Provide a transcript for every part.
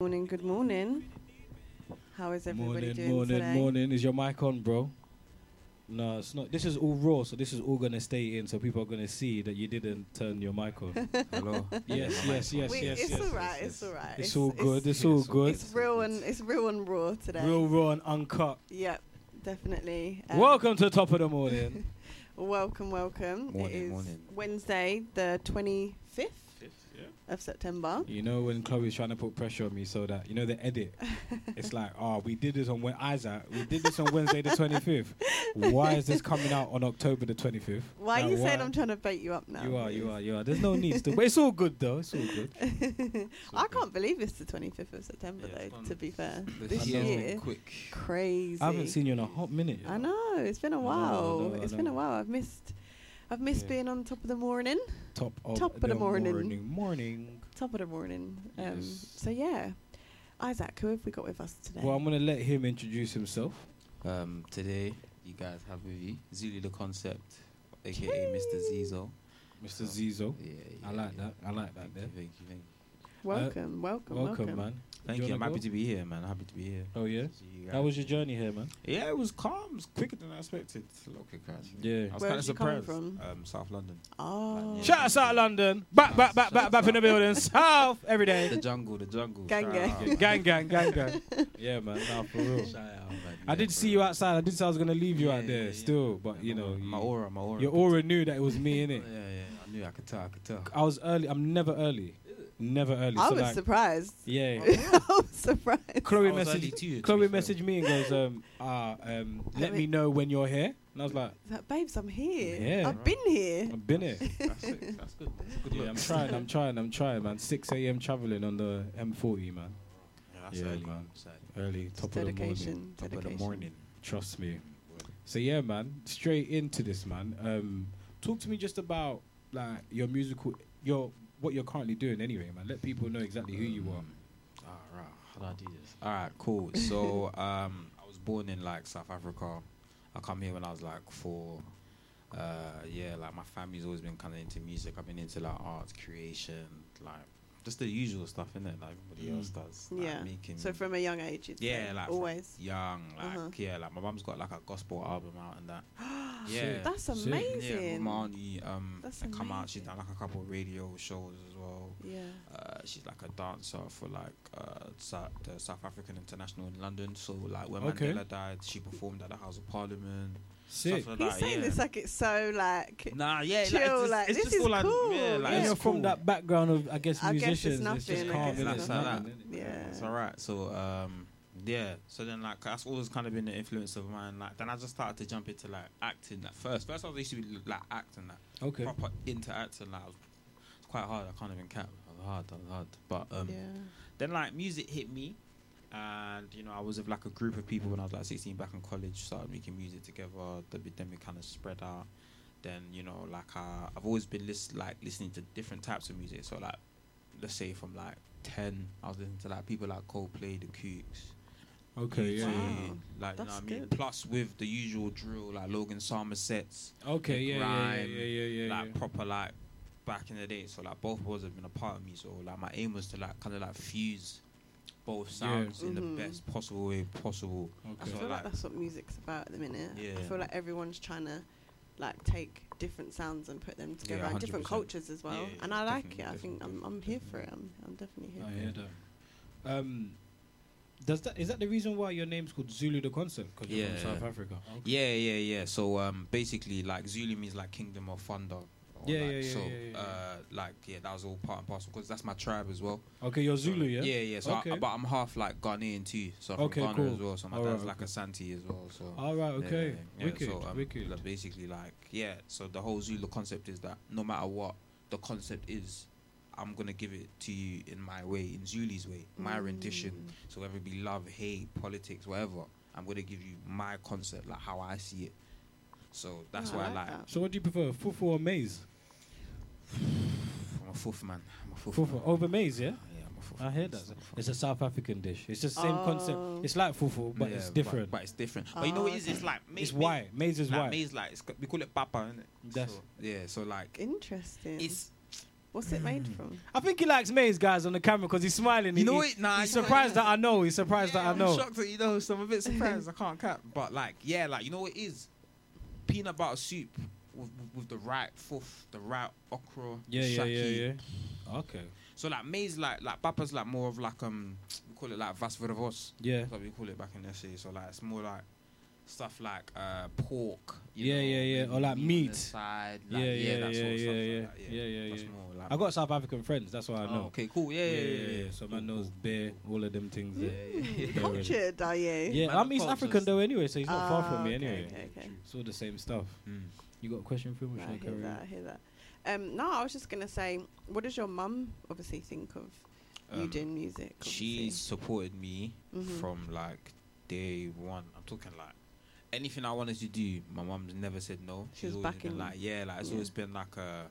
Good morning, good morning. How is everybody morning, doing morning, today? morning. Is your mic on, bro? No, it's not. This is all raw, so this is all gonna stay in, so people are gonna see that you didn't turn your mic on. Hello. yes, Yeah, yes, yes, We- yes, it's yes. all right. yes, It's all right. It's all good. It's all good. It's real and it's real and raw today. Real raw and uncut. Yep, definitely. Um, Welcome to the top of the morning. welcome, welcome. Morning, it is morning. Wednesday, the twenty fifth of September. you know when Chloe's trying to put pressure on me, so that you know the edit. it's like, oh, we did this on when Isaac. We did this on Wednesday the twenty fifth. Why is this coming out on October the twenty fifth? Why are you saying I'm trying to bait you up now? You are, you are, you are. There's no need to, but it's all good though. It's all good. I can't believe it's the 25th of September, Yeah, though, to be fair. The This year's year, quick. crazy. I haven't seen you in a hot minute. I know. know, it's been a know, I while. know, I It's been a while. I've missed I've missed Yeah. being on top of the morning. Top of, the morning. Top of the morning. morning. Morning. Top of the morning. Um, Yes. So, yeah. Isaac, who have we got with us today? Well, I'm gonna let him introduce himself. Um, today, you guys have with you Zulu the Concept, aka Mr. Zizo. Mr. Zizo. Yeah, yeah, I like yeah. that. I like that Thank there. you, thank you, thank you. welcome, welcome, Welcome, welcome. man. Thank you. you I'm happy go? to be here, man. Happy to be here. Oh yeah. See you How was your journey here, man? Yeah, it was calm. It was quicker than I expected. It's a lot quicker, actually. Yeah. I was Where kind of you come surprised. from? Um, South London. Oh. Yeah. Shout us out London. Back, back, back, back, back in the building. South every day. The jungle, the jungle. Gang, gang. out, Yeah, man. gang, gang, gang, gang. Yeah, man. Nah, for real. Shout out, man. I did see you outside. I did say I was gonna leave you Yeah, out there yeah, yeah. still, but you know, my aura, my aura. your aura knew that it was me in Yeah, yeah. I knew. I could tell. I could tell. I was early. I'm never early. Never early. I so was like, surprised. yeah. I was surprised. Chloe I was messaged. too, to Chloe be messaged me and goes, um, ah, um, let Let me me- know when you're here. And I was like, It's like, babes, I'm here. Yeah. I've been here. I've been here. That's it. That's good. That's good Yeah, look. I'm trying, I'm trying, I'm trying, man. 6 a.m. traveling on the M40, man. Yeah, that's Yeah, early, man. Early. Early, top of the morning. dedication. Top of the morning. Trust me. So yeah, man. Straight into this, man. Um, talk to me just about like your musical, your what you're currently doing, anyway, man. Let people know exactly who you are. Alright, how do I do this? Alright, cool. So um, I was born in like South Africa. I come here when I was like four. Uh, yeah, like my family's always been kind of into music. I've been into like art creation, like just the usual stuff, innit? Like everybody else does. Like, Yeah. Making So from a young age, you'd yeah, like always. young, like Uh-huh. yeah, like my mum's got like a gospel album out and that. yeah, That's amazing. yeah, my auntie um, That's and come out. She's done like a couple of radio shows as well. Yeah. Uh, she's like a dancer for like uh, Sa- the South African International in London. So like when Okay. Mandela died, she performed at the House of Parliament. Sick. Like He's that, saying yeah. this like it's so like. Nah, yeah, Chill, like, it's like, it's this just is all like, cool, yeah, like, yeah. and it's you're from cool. that background of, I guess, I guess it's musicians. It's, just nothing, calm, guess innit? it's It's like that. Yeah. It's alright. So um, yeah. So then like that's always kind of been the influence of mine. Like then I just started to jump into like acting. At first, first I was used to be like acting that Okay. proper into acting. Like was, it's quite hard. I can't even cap. It was hard. It was hard. But um, yeah. then like music hit me and you know i was with like a group of people when i was like 16 back in college started making music together the, then we kind of spread out then you know like uh, i've always been lis- like listening to different types of music so like let's say from like 10 i was listening to like people like coldplay the kooks Okay. Yeah. U2, yeah. Wow. like you know That's what i mean good. plus with the usual drill like logan somersets Okay. the Yeah. Yeah. Yeah. Yeah. Yeah. Yeah. like yeah. proper like back in the day. So like both worlds have been a part of me. So like my aim was to like kind of like fuse both sounds in Mhm. the best possible way possible. I Okay. So, feel like like- that's what music's about at the minute. I feel like everyone's trying to like take different sounds and put them together Yeah, and different cultures as well. Yeah, yeah, and I like it. I think I'm, I'm here for it. I'm, I'm definitely here. I for hear it. that. Um, does that is that the reason why your name's called Zulu the Concept? Because you're Yeah. from South Africa. Okay. Yeah, yeah, yeah. So um, basically, like Zulu means like Kingdom of Thunder. Or, Yeah, like, yeah, yeah, So yeah, yeah, uh, like yeah, that was all part and parcel because that's my tribe as well. Okay, you're Zulu, yeah. Yeah, yeah. So Okay. I, but I'm half like Ghanaian too. So I'm Okay, from Ghana cool. as well. So my Alright, dad's like okay. Asante as well. So All right. Okay. yeah, yeah. Wicked. So, um, wicked. like, basically, like, yeah. So the whole Zulu concept is that no matter what the concept is, I'm gonna give it to you in my way, in Zuli's way, my rendition. Mm. So whether it be love, hate, politics, whatever, I'm gonna give you my concept, like how I see it. So that's Oh, I why, like like, that. So what do you prefer, fufu or maize? I'm a fourth man. I'm a fourth Fufu man. over maize, yeah. Yeah, I'm a fourth I hear that. So- It's a South African dish. It's the same Oh. concept. It's like fufu, but Yeah, it's different. But, it's different. But you know what it is? Oh, It's like ah. maize. it's maize, white. Maize is Like white. maize, like it's, we call it papa, innit? That's- So, yeah. So like, Interesting. it's What's it made mm. from? I think he likes Maze guys on the camera because he's smiling. You He- know he- what? Nah, he's you know surprised what? that I know. He's surprised Yeah, that I I'm know. shocked that you know. So I'm a bit surprised. I can't cap. But like, yeah, like you know what it is? Peanut butter soup with, with the right fluff, the right okra. Yeah, yeah, yeah, shaki. yeah. Okay. So like maize, like like papa's like more of like um we call it like vas vervos. Yeah. That's what we call it back in SA. So like it's more like stuff like uh pork. You Yeah, know, yeah, yeah. Or like on meat. side. Yeah, Like, yeah, yeah, that yeah, sort of yeah, stuff yeah. like that, Yeah, yeah, That's yeah. more like I got South African friends. That's why I Oh, know. okay, cool. Yeah, yeah, yeah. yeah, So Cool, man knows cool. beer, all of them things. Yeah, yeah, yeah. Yeah, really. Cultured, are you? Yeah, Man, I'm the East. African though anyway, so he's not far Ah, from me anyway. okay, okay. It's all the same stuff. Mm. You got a question for me? No, Should I I hear carry that. on? I hear that. Um, no, I was just gonna say, what does your mum obviously think of you Um, doing music? She supported me Mhm. from like day one. I'm talking like anything I wanted to do. My mum's never said no. She She's always backing been like, yeah, like it's Yeah. always been like a,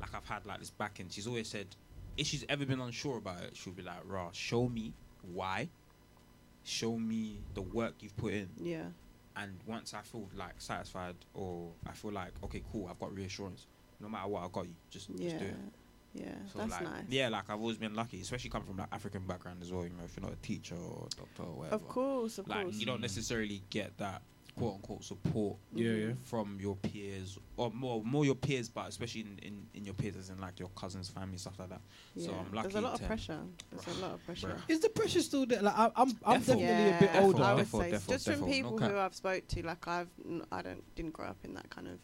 like I've had like this backing. She's always said, if she's ever been unsure about it, she'll be like, "Raw, show me why, show me the work you've put in, yeah, and once I feel like satisfied or I feel like okay, cool, I've got reassurance. No matter what, I got you. Just, yeah, just do it. yeah. So That's like, nice. yeah, like I've always been lucky, especially coming from like African background as well. You know, if you're not a teacher or a doctor or whatever. Of course, of like course. you don't necessarily get that quote unquote support Yeah, yeah. from your peers or more more your peers, but especially in, in, in your peers as in like your cousins, family, stuff like that. So I'm lucky. There's a lot of pressure. There's a lot of pressure. Bruh. Is the pressure still there? Like I, I'm, I'm Defo. definitely a bit older. I would Defo, say defo, just from defo, no people cap. who I've spoke to, like I've, n- I don't didn't grow up in that kind of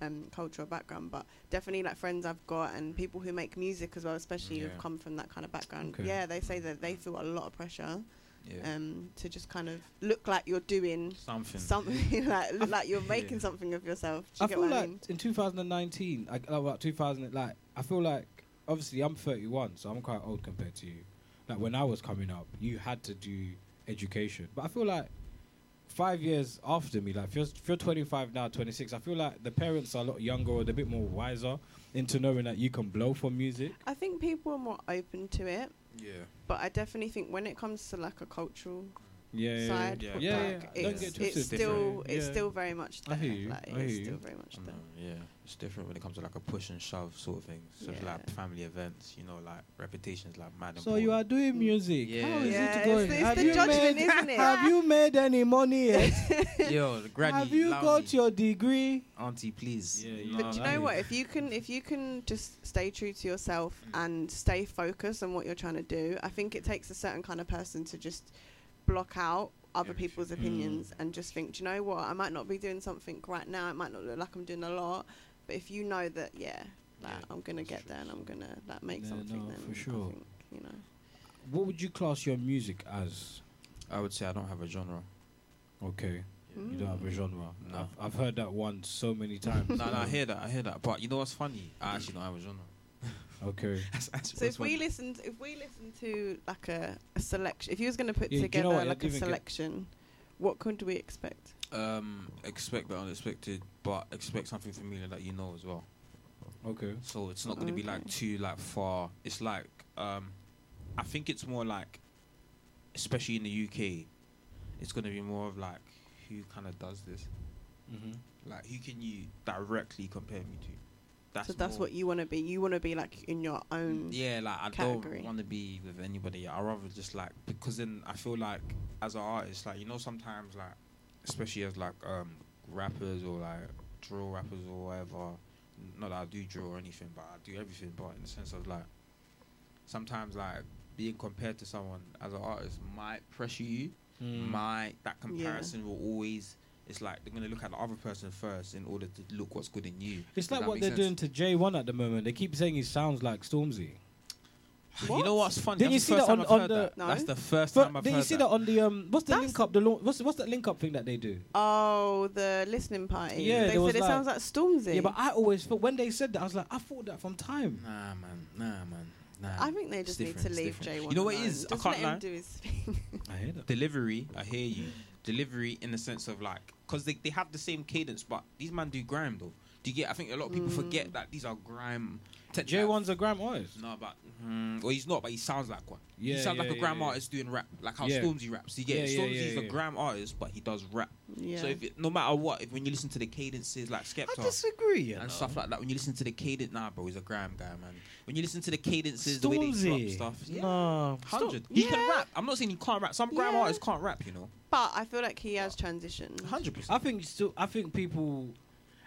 um, cultural background, but definitely like friends I've got and people who make music as well, especially Yeah. who've come from that kind of background. Okay. Yeah, they say that they feel a lot of pressure Yeah. um, to just kind of look like you're doing Something. something, like look like you're making Yeah. something of yourself. Do you I get feel what like I mean? in 2019, like about 2000, like I feel like obviously I'm 31, so I'm quite old compared to you. Like when I was coming up, you had to do education, but I feel like five years after me, like if you're, if you're 25 now, 26, I feel like the parents are a lot younger or they're a bit more wiser into knowing that you can blow for music. I think people are more open to it, Yeah. but I definitely think when it comes to like a cultural Yeah, yeah, side, Yeah, of yeah, like, yeah. Don't it's, get it's still Different. it's still very much I hear you, Like, I it's hear still you. very much there. know, yeah, it's different when it comes to like a push and shove sort of thing. So it's like family events, you know, like reputations, like mad. So you are doing music. Yeah. How is Yeah, it going? the- it's have the you judgment, made, isn't it? Have you made any money yet? Yo, granny. have you got me. your degree? auntie, please? Yeah, You. But do you know what? If you can, if you can just stay true to yourself Mm. and stay focused on what you're trying to do, I think it takes a certain kind of person to just block out other Everything. people's Mm. opinions and just think, do you know what? I might not be doing something right now. It might not look like I'm doing a lot, but if you know that, yeah, like Yeah, I'm gonna get true. there and I'm gonna like make Yeah, something, no, then for I sure. think, you know. What would you class your music as? I would say I don't have a genre. Okay, Mm. you don't have a genre. No. I've, I've heard that one so many times. no, no, I hear that. I hear that. But you know what's funny? I actually don't have a genre. Okay. That's, that's So if we listened, if we listened to like a, a selection, if you was gonna put Yeah, do you know together like a didn't even get- selection, what could we expect? um, expect the unexpected, but expect something familiar that you know as well. Okay. So it's not going to be like too like far. It's like um, I think it's more like, especially in the UK, it's going to be more of like who kind of does this. Mm-hmm. Like who can you directly compare me to? That's so that's what you want to be. You want to be like in your own. Yeah, like I category. don't want to be with anybody. I rather just like because then I feel like as an artist, like you know, sometimes like especially as like um rappers or like drill rappers or whatever. Not that I do drill or anything, but I do everything. But in the sense of like sometimes like being compared to someone as an artist might pressure you. Mm. Might that comparison will always. It's like they're gonna look at the other person first in order to look what's good in you. It's Does like what they're sense? doing to J1 at the moment. They keep saying he sounds like Stormzy. You know what's funny? Didn't you see that on- on the- that. No? That's the first But time I've did you see that. that on the um? What's the That's- link up? The lo- what's what's that link up thing that they do? Oh, the listening party. Yeah, they there was said it sounds like Stormzy. Yeah, but I always thought when they said that, I was like, I thought that from time. Nah, man. Nah, man. Nah. I think they just need to leave. J1. You know what it is? alone. I can't let him lie. do his thing. I hear that. Delivery, I hear you. Delivery in the sense of like, because they, they have the same cadence, but these man do grime though. Do you get? I think a lot of people Mm. forget that these are grime. Technically, J1's a grime artist. No, but mm, well, he's not, but he sounds like one. Yeah, he sounds yeah, like a yeah, grime yeah. artist doing rap, like how Yeah. Stormzy raps. You get Yeah, it? yeah, Stormzy's yeah, a yeah. grime artist, but he does rap. Yeah. So if it, no matter what, if when you listen to the cadences like Skepta I disagree. You and know. stuff like that, when you listen to the cadence, nah, bro, he's a grime guy, man. When you listen to the cadences, the way they drop stuff, yeah, No. hundred. Storm- He can rap. I'm not saying he can't rap. Some grime Yeah. artists can't rap, you know. but I feel like he has transitioned. Hundred percent. I think still. I think people.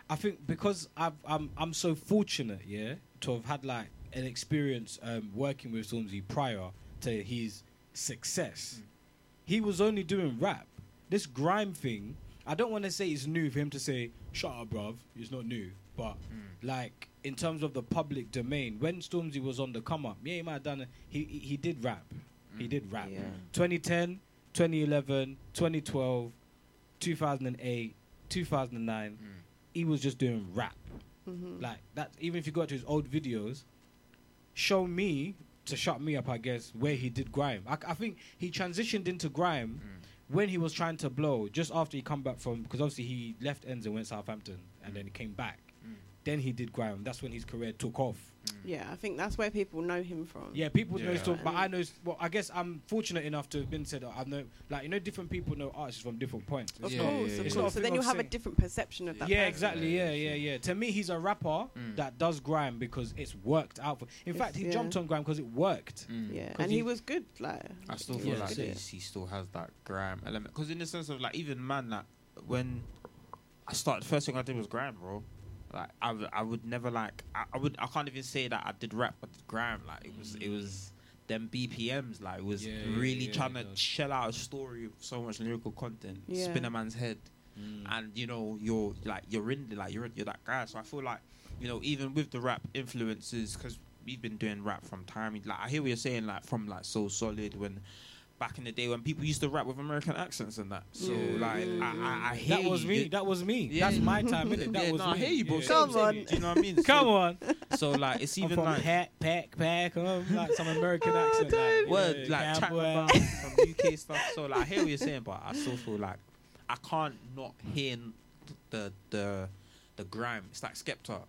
I think because I've, I'm I'm so fortunate, yeah, to have had like an experience um, working with Stormzy prior to his success. Mm. He was only doing rap. This grime thing, I don't want to say it's new for him to say, "Shut up, bruv." It's not new, but Mm. like in terms of the public domain, when Stormzy was on the come up, yeah, he might have done. it. He he he did rap. He Mm. did rap. Yeah. 2010, 2011, 2012, 2008, 2009, Mm. he was just doing rap. Hmm Like that. Even if you go to his old videos, show me to shut me up. I guess where he did grime. I, I think he transitioned into grime Mm. when he was trying to blow. Just after he come back from because obviously he left Ends and went Southampton, and then he came back. Mm. Then he did grime. That's when his career took off. Mm. Yeah, I think that's where people know him from. Yeah, people know him, but I know. Well, I guess I'm fortunate enough to have been said. that I know, like you know, different people know artists from different points. Of Yeah, course, yeah, of yeah. It's course. not So then you'll have a different perception of that. yeah, person. exactly. Yeah, yeah, yeah. To me, he's a rapper Mm. that does grime because it's worked out for. In It's- fact, he yeah. jumped on grime because it worked. Mm. Yeah, 'Cause and he- he, was good. Like I still feel was like he, still has that grime element. Because in the sense of like even man, like when I started, the first thing I did was grime, bro. Like I, w- I would never like I, I would I can't even say that I did rap, I did grime. Like it was it was them BPMs. Like it was Yeah, yeah, really yeah, trying it to does. shell out a story with so much lyrical content, Yeah. spin a man's head Mm. and you know you're like you're in like you're you're that guy. So I feel like you know even with the rap influences because we've been doing rap from time. Like I hear what you're saying, like from like so solid when back in the day when people used to rap with American accents and that. So Yeah. like I, I, I hear that was you. me. That was me. Yeah. That's my time, innit? That yeah, was no, I me. hear you, bro. Yeah. Same, Come on. Do you know what I mean? Come so, on. So like it's I'm even from like Pack, Pack, Pack. um, like some American Oh, accent. Like, word yeah, like chatting Camberwell. about some UK stuff. So like I hear what you're saying, but I still feel like I can't not hear the the the grime. It's like Skepta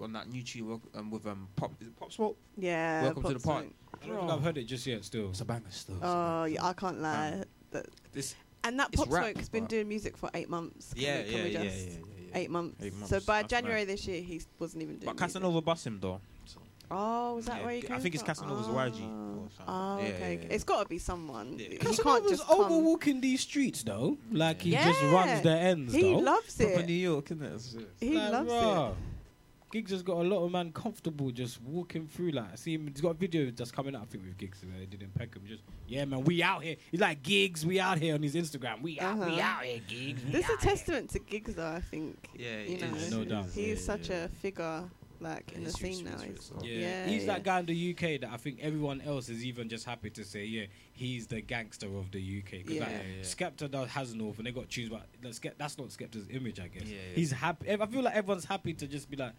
on that new tune um, with um pop is it pop smoke. Yeah. Welcome to the party. Smoke. I don't think I've heard it just yet. Still. It's a banger still. it's Oh, yeah, I can't lie. That, This and that Pop rap, Smoke's been doing music for eight months. Can yeah, we, can yeah, we yeah, yeah, just yeah, yeah. Eight months. Eight So by that's January mad. this year, he wasn't even doing. But music. Casanova bust him though. So. Oh, was that Yeah, where he I came think it's from? Casanova's oh. YG or something. Oh, Yeah, okay. yeah, yeah. It's got to be someone. Yeah. Casanova's just come. overwalking these streets though. Like he Yeah. just runs the ends He though. loves Proper New. York, isn't it? He Like, loves rah. it. Giggs has got a lot of man comfortable just walking through. Like, I see him. He's got a video that's coming out. I think with Giggs where they did in Peckham. Just yeah, man, we out here. He's like Giggs. We out here on his Instagram. We out. We Uh-huh. out here, Giggs. This is a out here." testament to Giggs, though. I think. Yeah, You know, is. no doubt. He is Yeah, such yeah. a figure, like in the His scene now. He's- Yeah, Yeah, he's yeah. that guy in the UK that I think everyone else is even just happy to say, yeah, he's the gangster of the UK. Because Yeah. like, Yeah, yeah. Skepta does has North, and they got to choose. But that's Skep- that's not Skepta's image, I guess. Yeah, yeah. He's happy. I feel like everyone's happy to just be like,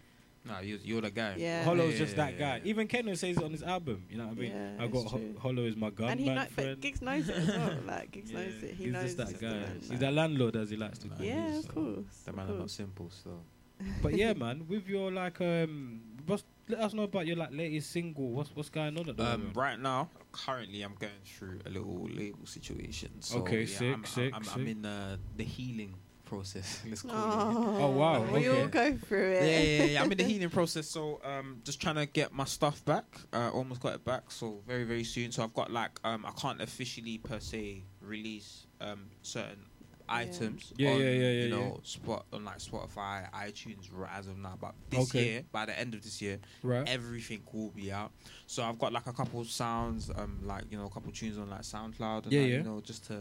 Nah, you're, you're the guy. Yeah. Hollow's Yeah, just yeah, that guy. yeah. Even Kano says it on his album. You know what I mean? Yeah, I got it's Ho- Hollow is my gun and he man know, friend. but Giggs knows it as well. Like Giggs Yeah, knows it. He he's knows just that it's guy. the man, He's like- that landlord, as he likes to call. Yeah, of so. course. The of man are not simple so. But yeah, man, with your like, um, what's, let us know about your like latest single. What's what's going on at the Um, moment? right now, currently, I'm going through a little label situation. So, Okay, yeah, sick, I'm, sick, I'm, I'm, sick. I'm in uh, the healing process. Let's call it. Oh, Oh, wow, We all go through Yeah, it. yeah, yeah. yeah. I'm in the healing process, so um, just trying to get my stuff back. Uh, almost got it back, so very, very soon. So I've got like um, I can't officially per se release um certain items. Yeah, on, yeah, yeah, yeah, You yeah. know, spot on like Spotify, iTunes, right as of now. But this Okay. year, by the end of this year, right. everything will be out. So I've got like a couple of sounds, um, like you know, a couple of tunes on like SoundCloud, and Yeah, like, yeah. you know, just to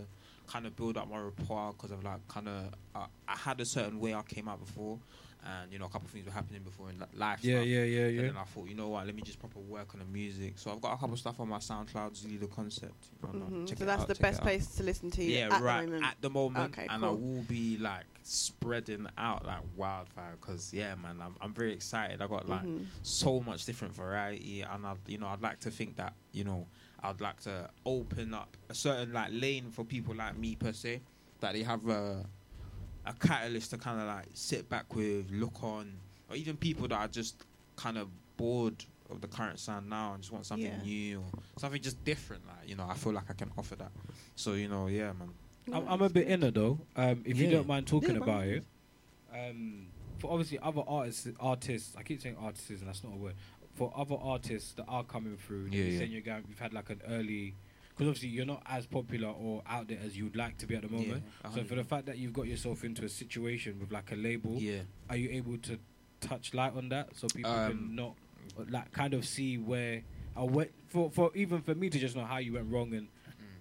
kind of build up my rapport because of like kind of uh, I had a certain way I came out before, and you know, a couple of things were happening before in like, life. Yeah, stuff. yeah, yeah, And yeah. then I thought, you know what, let me just proper work on the music. So I've got a couple of stuff on my SoundCloud, Zilly the concept. You know, Mhm. check So it that's out, the check best place to listen to you Yeah, at right the moment. at the moment, Okay, and I will be like spreading out like wildfire. Cause yeah, man, I'm I'm very excited. I got like Mhm. so much different variety, and I, you know, I'd like to think that you know, I'd like to open up a certain like lane for people like me per se, that they have a a catalyst to kind of like sit back with, look on, or even people that are just kind of bored of the current sound now and just want something Yeah. new or something just different. Like you know, I feel like I can offer that. So you know, yeah, man. I'm, I'm a bit inner though. Um, if you don't mind talking Yeah, about it, um, for obviously other artists, artists. I keep saying artists, and that's not a word. For other artists that are coming through, Yeah, you're yeah. saying you're going, you've had like an early, because obviously you're not as popular or out there as you'd like to be at the moment. Yeah, so for the fact that you've got yourself into a situation with like a label, yeah, are you able to touch light on that so people Um, can not like kind of see where, or where for for even for me to just know how you went wrong and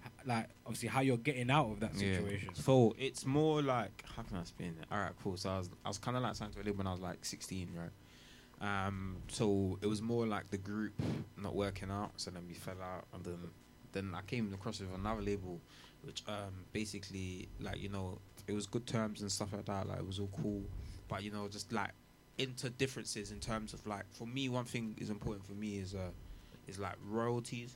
h- like obviously how you're getting out of that situation. Yeah. So it's more like how can I explain it? All right, cool. So I was I was kind of like signed to a label when I was like 16, right? Um, so it was more like the group not working out. So then we fell out, and then then I came across with another label, which um basically like you know it was good terms and stuff like that. Like it was all cool, but you know just like into differences in terms of like for me one thing is important for me is uh is like royalties.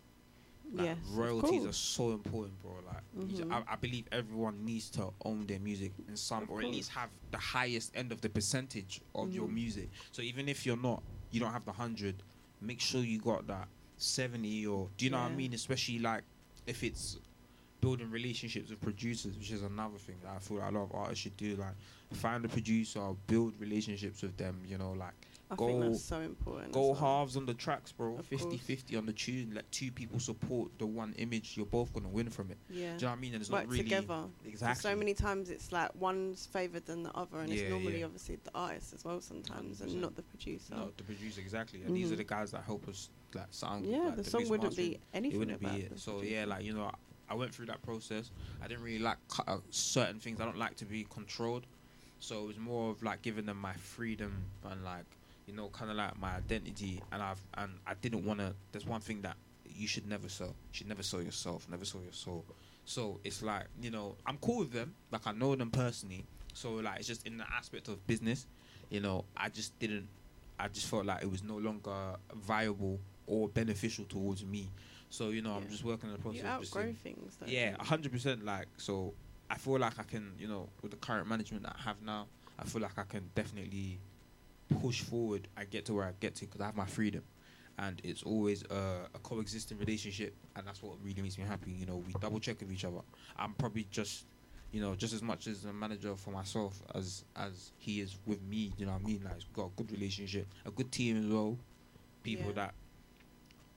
Like, yes, royalties are so important, bro. Like, you ju- Mhm. I, I believe everyone needs to own their music in some, Of or at least have the highest end of the percentage of your Mhm. music. So even if you're not, you don't have the hundred, make sure you got that seventy, or do you know what I mean? Especially like if it's building relationships with producers, which is another thing that I feel like a lot of artists should do. Like, find a producer, build relationships with them. You know, like I go- think that's so important. Go well. halves on the tracks, bro. Of 50 course. 50 on the tune. Let two people support the one image. You're both going to win from it. Yeah. Do you know what I mean? And it's Work not really. together. Exactly. So many times it's like one's favoured than the other, and Yeah, it's normally yeah. obviously the artist as well sometimes, and 100%. not the producer. No, the producer, exactly. And these mm. are the guys that help us, like, sound. yeah, like, the, mix song wouldn't mastering. be anything It wouldn't about be it. So, producer. yeah, like, you know, I went through that process. I didn't really like out certain things. I don't like to be controlled. So it was more of like giving them my freedom and like you know kind of like my identity and I've and I didn't want to there's one thing that you should never sell you should never sell yourself never sell your soul so it's like you know I'm cool with them like I know them personally so like it's just in the aspect of business you know I just didn't I just felt like it was no longer viable or beneficial towards me so you know I'm just working on the process you outgrow seeing- things. Yeah, hundred percent. Like, so I feel like I can, you know, with the current management that I have now, I feel like I can definitely push forward and get to where I get to because I have my freedom, and it's always a, a coexisting relationship, and that's what really makes me happy. You know, we double check with each other. I'm probably just, you know, just as much as a manager for myself as as he is with me. You know what I mean? Like, we've got a good relationship, a good team as well. People Yeah. that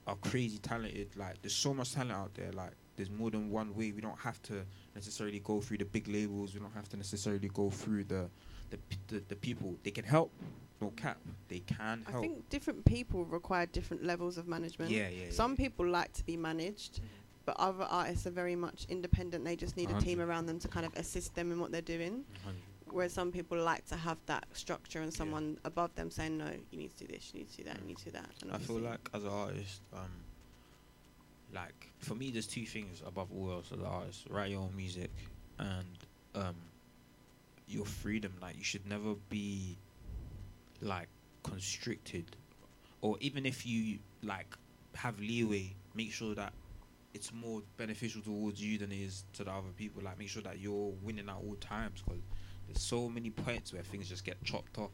are crazy talented. Like there's so much talent out there. Like there's more than one way. We don't have to necessarily go through the big labels. We don't have to necessarily go through the the the, the people. They can help. No cap. They can I help. think different people require different levels of management. yeah, yeah, yeah. Some people like to be managed, Mhm. but other artists are very much independent. They just need a team around them to kind of assist them in what they're doing. Hundred. Whereas some people like to have that structure and Yeah. someone above them saying, "No, you need to do this, you need to do that, you need to do that." And I feel like as an artist, um, like for me, there's two things above all else as an artist: write your own music and um, your freedom. Like you should never be like constricted, or even if you like have leeway, make sure that it's more beneficial towards you than it is to the other people. Like make sure that you're winning at all times because there's so many points where things just get chopped off.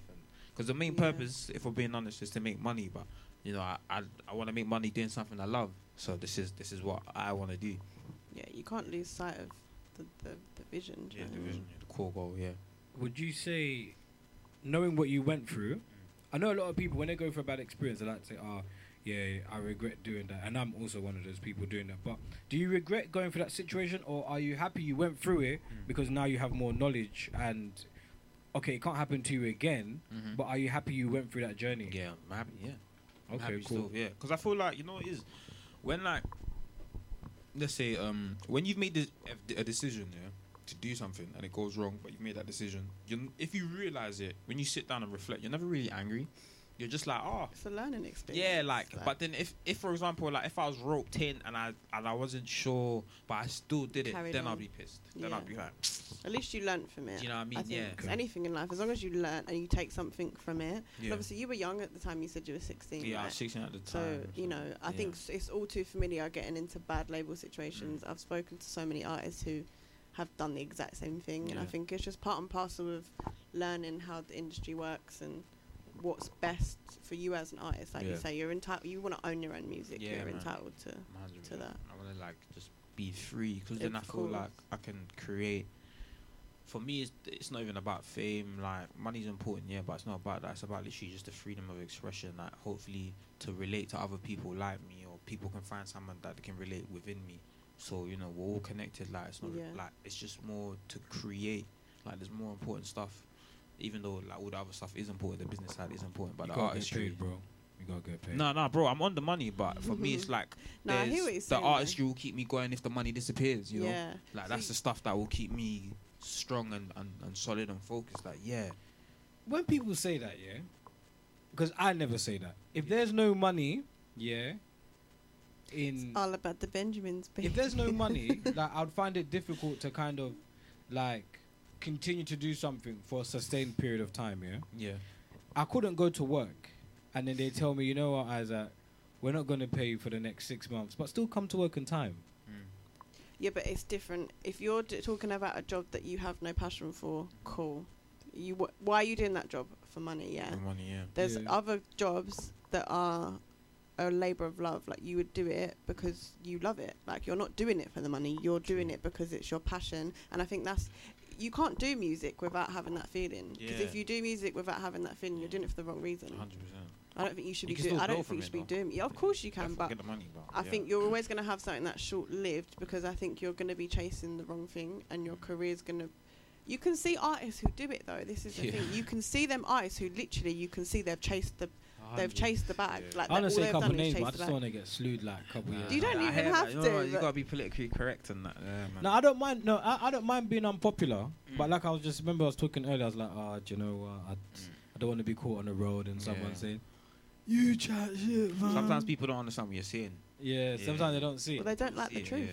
Because the main Yeah. purpose, if we're being honest, is to make money. But you know, I I, I want to make money doing something I love. So this is this is what I want to do. yeah, you can't lose sight of the the, the vision. Yeah, the vision, yeah, the core goal. Yeah. Would you say, knowing what you went through, I know a lot of people when they go through a bad experience, they like to say, "Oh, yeah, I regret doing that," and I'm also one of those people doing that. But do you regret going through that situation, or are you happy you went through it Mm. because now you have more knowledge and okay, it can't happen to you again? Mhm. But are you happy you went through that journey? Yeah, I'm happy. Yeah. Okay, happy cool. Still, yeah, because I feel like you know it is when like let's say um when you've made this, a decision yeah to do something and it goes wrong, but you made that decision. You if you realize it when you sit down and reflect, you're never really angry. You're just like, oh, It's a learning experience. yeah, like, but then if, if for example, like, if I was roped in and I and I wasn't sure, but I still did it, then I'll be pissed. Then Yeah. I'll be like, at least you learned from it. Do you know what I mean? I Yeah. anything in life, as long as you learn and you take something from it. Yeah, obviously, you were young at the time. You said you were 16. yeah, I was 16 at the time. So you know, I yeah. think it's all too familiar getting into bad label situations. Mm. I've spoken to so many artists who have done the exact same thing, and I think it's just part and parcel of learning how the industry works and what's best for you as an artist. Like you say, you're entitled. You want to own your own music. Yeah, you're man. entitled to. 100%. to that. I want to like just be free because then I feel course. like I can create. For me, it's, it's not even about fame. Like money's important, yeah, but it's not about that. It's about literally just the freedom of expression. Like hopefully to relate to other people like me, or people can find someone that they can relate within me. So you know we're all connected. Like it's not Yeah. like it's just more to create. Like there's more important stuff. Even though like all the other stuff is important, the business side is important, but you the gotta get artistry. paid, bro. You gotta get paid. No, no, bro. I'm on the money, but for me, it's mm-hmm. like No, I hear there's- what you're the saying. though. artistry will keep me going if the money disappears. You know, yeah. like So that's you- the stuff that will keep me strong and, and, and solid and focused. Like, yeah, when people say that, yeah, because I never say that. If there's no money, yeah, in all about the Benjamins. Baby. if there's no money, like I'd find it difficult to kind of like continue to do something for a sustained period of time. Yeah, yeah, I couldn't go to work, and then they tell me, you know what, Isaac, we're not going to pay you for the next six months, but still come to work in time. Mm. Yeah, but it's different. If you're d- talking about a job that you have no passion for, cool. You wh- why are you doing that job for money? Yeah. the money, yeah. There's Yeah. other jobs that are a labor of love. Like you would do it because you love it. Like you're not doing it for the money. You're doing it because it's your passion. And I think that's you can't do music without having that feeling. Because if you do music without having that feeling, you're doing it for the wrong reason. Hundred percent. I don't think you should You be doing. I don't think you should be doing. Yeah, of course you can, but money, but I yeah. think you're always going to have something that's short lived because I think you're going to be chasing the wrong thing and your career's going to. You can see artists who do it though. This is the Yeah. thing. You can see them artists who literally you can see they've chased the they've chased the bag. Yeah. Like I want all to say a couple names, but I just don't want to get slewed like a couple years. You don't back. even hear that. have You know to, what, You gotta be politically correct and that. Yeah. No, I don't mind. No, I, I don't mind being unpopular. Mm. But like I was just remember I was talking earlier. I was like, ah, do you know what? I, I don't want to be caught on the road and someone Yeah. saying, "You chat shit, man." Sometimes people don't understand what you're saying. yeah, Yeah. sometimes they don't see. But they don't like the truth.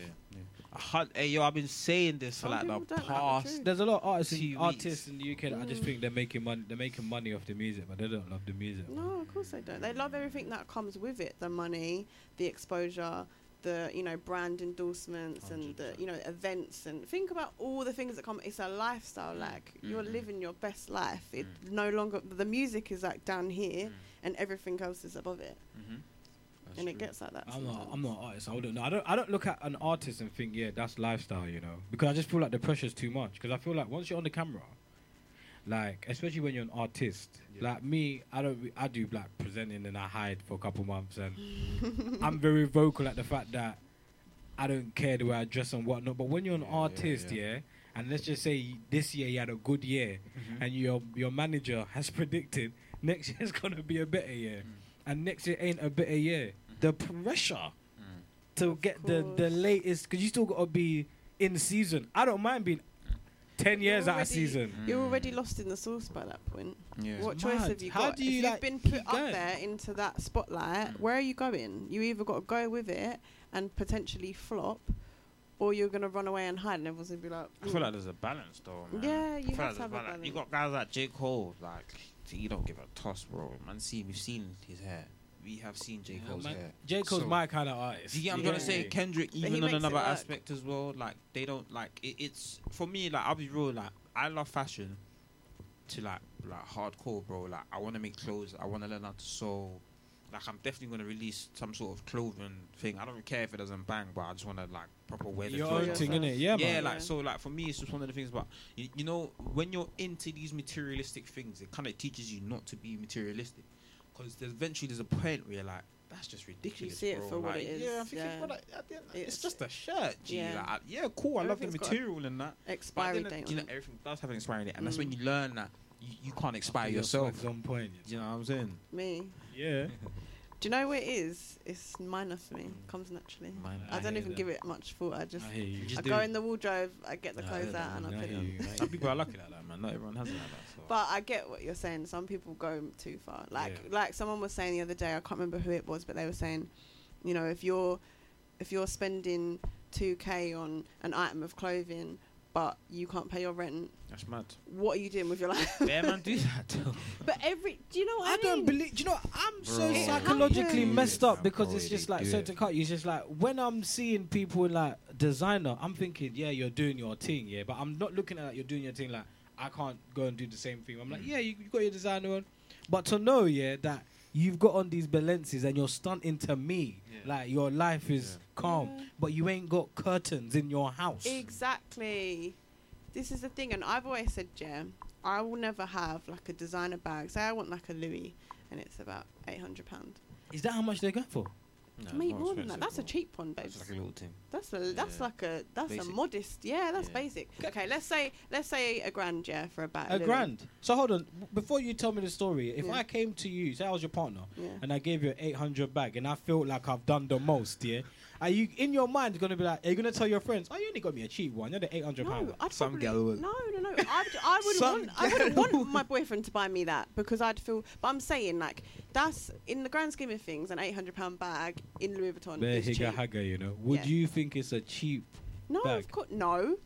Yeah, yeah. I had, hey, yo, I've been saying this for Some like the people don't like the past. truth. There's a lot of artists, in, Two artists in the UK that I just Mm. think they're making money. They're making money off the music, but they don't love the music. No, of course they don't. They love everything that comes with it: the money, the exposure, the you know brand endorsements, and the you know events. And think about all the things that come. It's a lifestyle. Like you're Mhm. living your best life. It Mm. no longer the music is like down here, Mm. and everything else is above it, Mhm. That's and it gets like that. I'm not. I'm not an artist. I don't know. I don't. I don't look at an artist and think, yeah, that's lifestyle, you know, because I just feel like the pressure's too much. Because I feel like once you're on the camera, like especially when you're an artist, Yeah. like me, I don't. I do like presenting and I hide for a couple months, and I'm very vocal at the fact that I don't care the way I dress and whatnot. But when you're an Yeah, yeah, artist, yeah. yeah, and let's just say this year you had a good year, Mhm. and your your manager has predicted next year's gonna be a better year, Mm. and next year ain't a better year, the pressure Mm. to Of get the the latest because you still got to be in season. I don't mind being ten You're years out of season. You're Mm. already lost in the sauce by that point. Yeah. What It's choice mad. have you How got? do you, if like, you've been put up there into that spotlight, where are you going? You either got to go with it and potentially flop, or you're gonna run away and hide, and everyone's gonna be like, I feel like there's a balance though, man. Yeah, you have like to have a balance. You got guys like J Cole, like you don't give a toss, bro. Man, see, we've seen his hair. We have seen J Yeah, Cole's hair. J Cole's So- my kind of artist. Do you get I'm Yeah. trying to say? Kendrick, even on another aspect as well, like they don't like it, it's for me. Like I'll be real, like I love fashion to like like hardcore, bro. Like I want to make clothes. I want to learn how to sew. Like I'm definitely gonna release some sort of clothing thing. I don't care if it doesn't bang, but I just want to like proper wear the Your clothes. own yourself. thing, innit? Yeah, yeah, man. like Yeah. so, like for me, it's just one of the things. But you, you know, when you're into these materialistic things, it kind of teaches you not to be materialistic, because there's eventually there's a point where you're like, that's just ridiculous. You see it bro. for what it is, Yeah, I'm thinking, yeah. bro, like, at the end, it's, It's- just a shirt. G. yeah. Like, yeah, cool. I love the Everything's got a material and that. But expiry then, date. you know, everything does have an expiry date, and that's when Mm. you learn that you, you can't expire yourself. swag's on point. You know what I'm saying? Me. Yeah. Do you know where it is? It's minor for me. Mm. Comes naturally. Mine- I, I don't hear even that. give it much thought. I just I hear you. just do go it. in the wardrobe, I get the Nah, I clothes out, and I man. put it hear on. Some people are lucky like that, man. Not everyone has it like that. So. But I get what you're saying. Some people go too far. Like Yeah. like someone was saying the other day. I can't remember who it was, but they were saying, you know, if you're if you're spending two k on an item of clothing, but you can't pay your rent, that's mad. what are you doing with your life? yeah, man, do that. But every, do you know what I, I don't believe. Do you know? I'm so psychologically happens. messed up Yeah, because it's just like do so to cut you. It's just like when I'm seeing people in like designer, I'm thinking, yeah, you're doing your thing, yeah, but I'm not looking at like, you're doing your thing like I can't go and do the same thing. I'm like, Mm. yeah, you, you got your designer on. But to know, yeah, that you've got on these Balenci's and you're stunting to me, Yeah. like your life is Yeah. Calm, Yeah. but you ain't got curtains in your house. Exactly. This is the thing, and I've always said, yeah, I will never have like a designer bag. Say I want like a Louis, and it's about eight hundred pound. Is that how much they go for? No, Maybe more than that. That's a cheap one, babes. That's like a little thing. That's a that's Yeah. like a that's a modest. Yeah, that's Yeah. basic. Okay, let's say let's say a grand, yeah, for a bag. A Louis. grand. So hold on, before you tell me the story, if Yeah. I came to you, say I was your partner, Yeah. and I gave you an 800 bag, and I felt like I've done the most, yeah, are you in your mind gonna be like, are you gonna tell your friends, oh, you only got me a cheap one, you're the 800 pound. No, one." I'd Some probably, gal would. No, no, no. I'd, I wouldn't want. I wouldn't want my boyfriend to buy me that because I'd feel. But I'm saying like that's in the grand scheme of things, an 800 pound bag in Louis Vuitton is higa cheap. haga, you know. Would Yeah. you think it's a cheap? No, bag? of course no.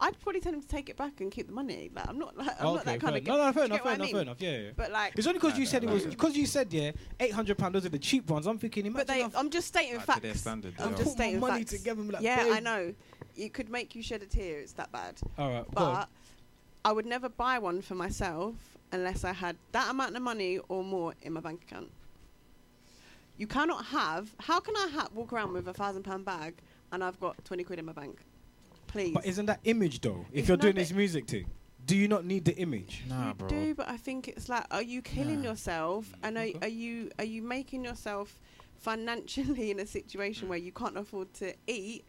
I'd probably tell him to take it back and keep the money. Like I'm not like I'm not that kind fair. of. No, no, fair enough, fair what I enough, mean? fair enough. Yeah, yeah. But like, It's only because Nah, you nah, said it was yeah. because you said yeah, 800 pound. Those are the cheap ones. I'm thinking, but they. I've I'm just stating Like to their facts. standard, I'm just put my stating money facts. together. and be like, yeah, I know. It could make you shed a tear. It's that bad. All right, go on. But I would never buy one for myself unless I had that amount of money or more in my bank account. You cannot have. How can I ha- walk around with a thousand pound bag and I've got twenty quid in my bank? Please. But isn't that image though? If It's you're doing this music thing, do you not need the image? Nah, you bro. do, but I think it's like, are you killing Nah. yourself? And are, Okay. are you are you making yourself financially in a situation Mm. where you can't afford to eat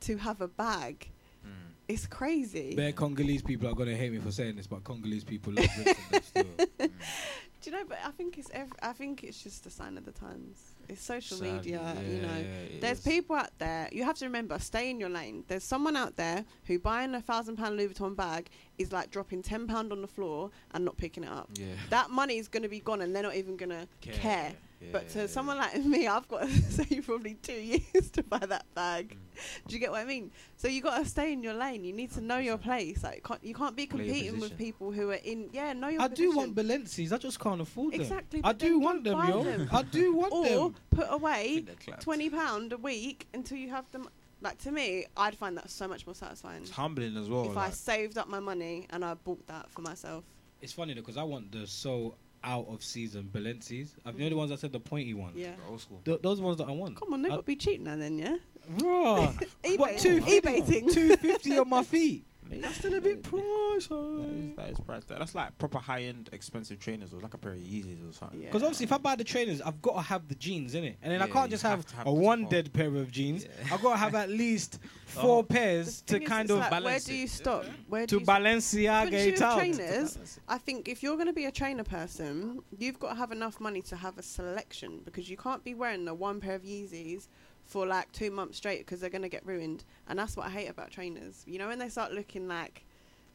to have a bag? Mm. It's crazy. Bare Congolese people are gonna hate me for saying this, but Congolese people love bricks and that still. Do you know? But I think it's ev- I think it's just a sign of the times. It's social media, you know. yeah, There's is. people out there. You have to remember, stay in your lane. There's someone out there who buying a thousand pound Louis Vuitton bag is like dropping ten pound on the floor and not picking it up. Yeah. That money is going to be gone, and they're not even going to care. Yeah, But to yeah, someone like me, I've got to save probably two years to buy that bag. Mm. Do you get what I mean? So you got to stay in your lane. You need to know your place. Like you can't, you can't be competing with people who are in. Yeah, know your I do want Balenci's. I just can't afford them. Exactly, I do want them, yo. them. I do want or them. put away Think they're clapped. twenty pound a week until you have them. Like to me, I'd find that so much more satisfying It's humbling as well. if I saved up my money and I bought that for myself. It's funny though, because I want the so out of season Balenci's. I've you know the ones I said the pointy ones. Yeah. old school. Th- those ones that I want. Come on, they've I- got to be cheap now, then, yeah. Bruh. eBay, what two eBay thing. Two fifty on my feet. Mate, That's still a bit that- price. That is, that is price. That's like proper high end, expensive trainers. Or like a pair of Yeezys or something. Yeah. Because obviously, if I buy the trainers, I've got to have the jeans in it, and then I Yeah, can't you just have have, to have a the one spot. dead pair of jeans. Yeah. I've got to have at least oh. four Oh. pairs The to thing is, kind it's of like, where balance do you stop? Where do to you stop? Balenciaga Especially it with out. trainers, I think if you're going to be a trainer person, you've got to have enough money to have a selection because you can't be wearing the one pair of Yeezys for like two months straight because they're going to get ruined. And that's what I hate about trainers. You know, when they start looking like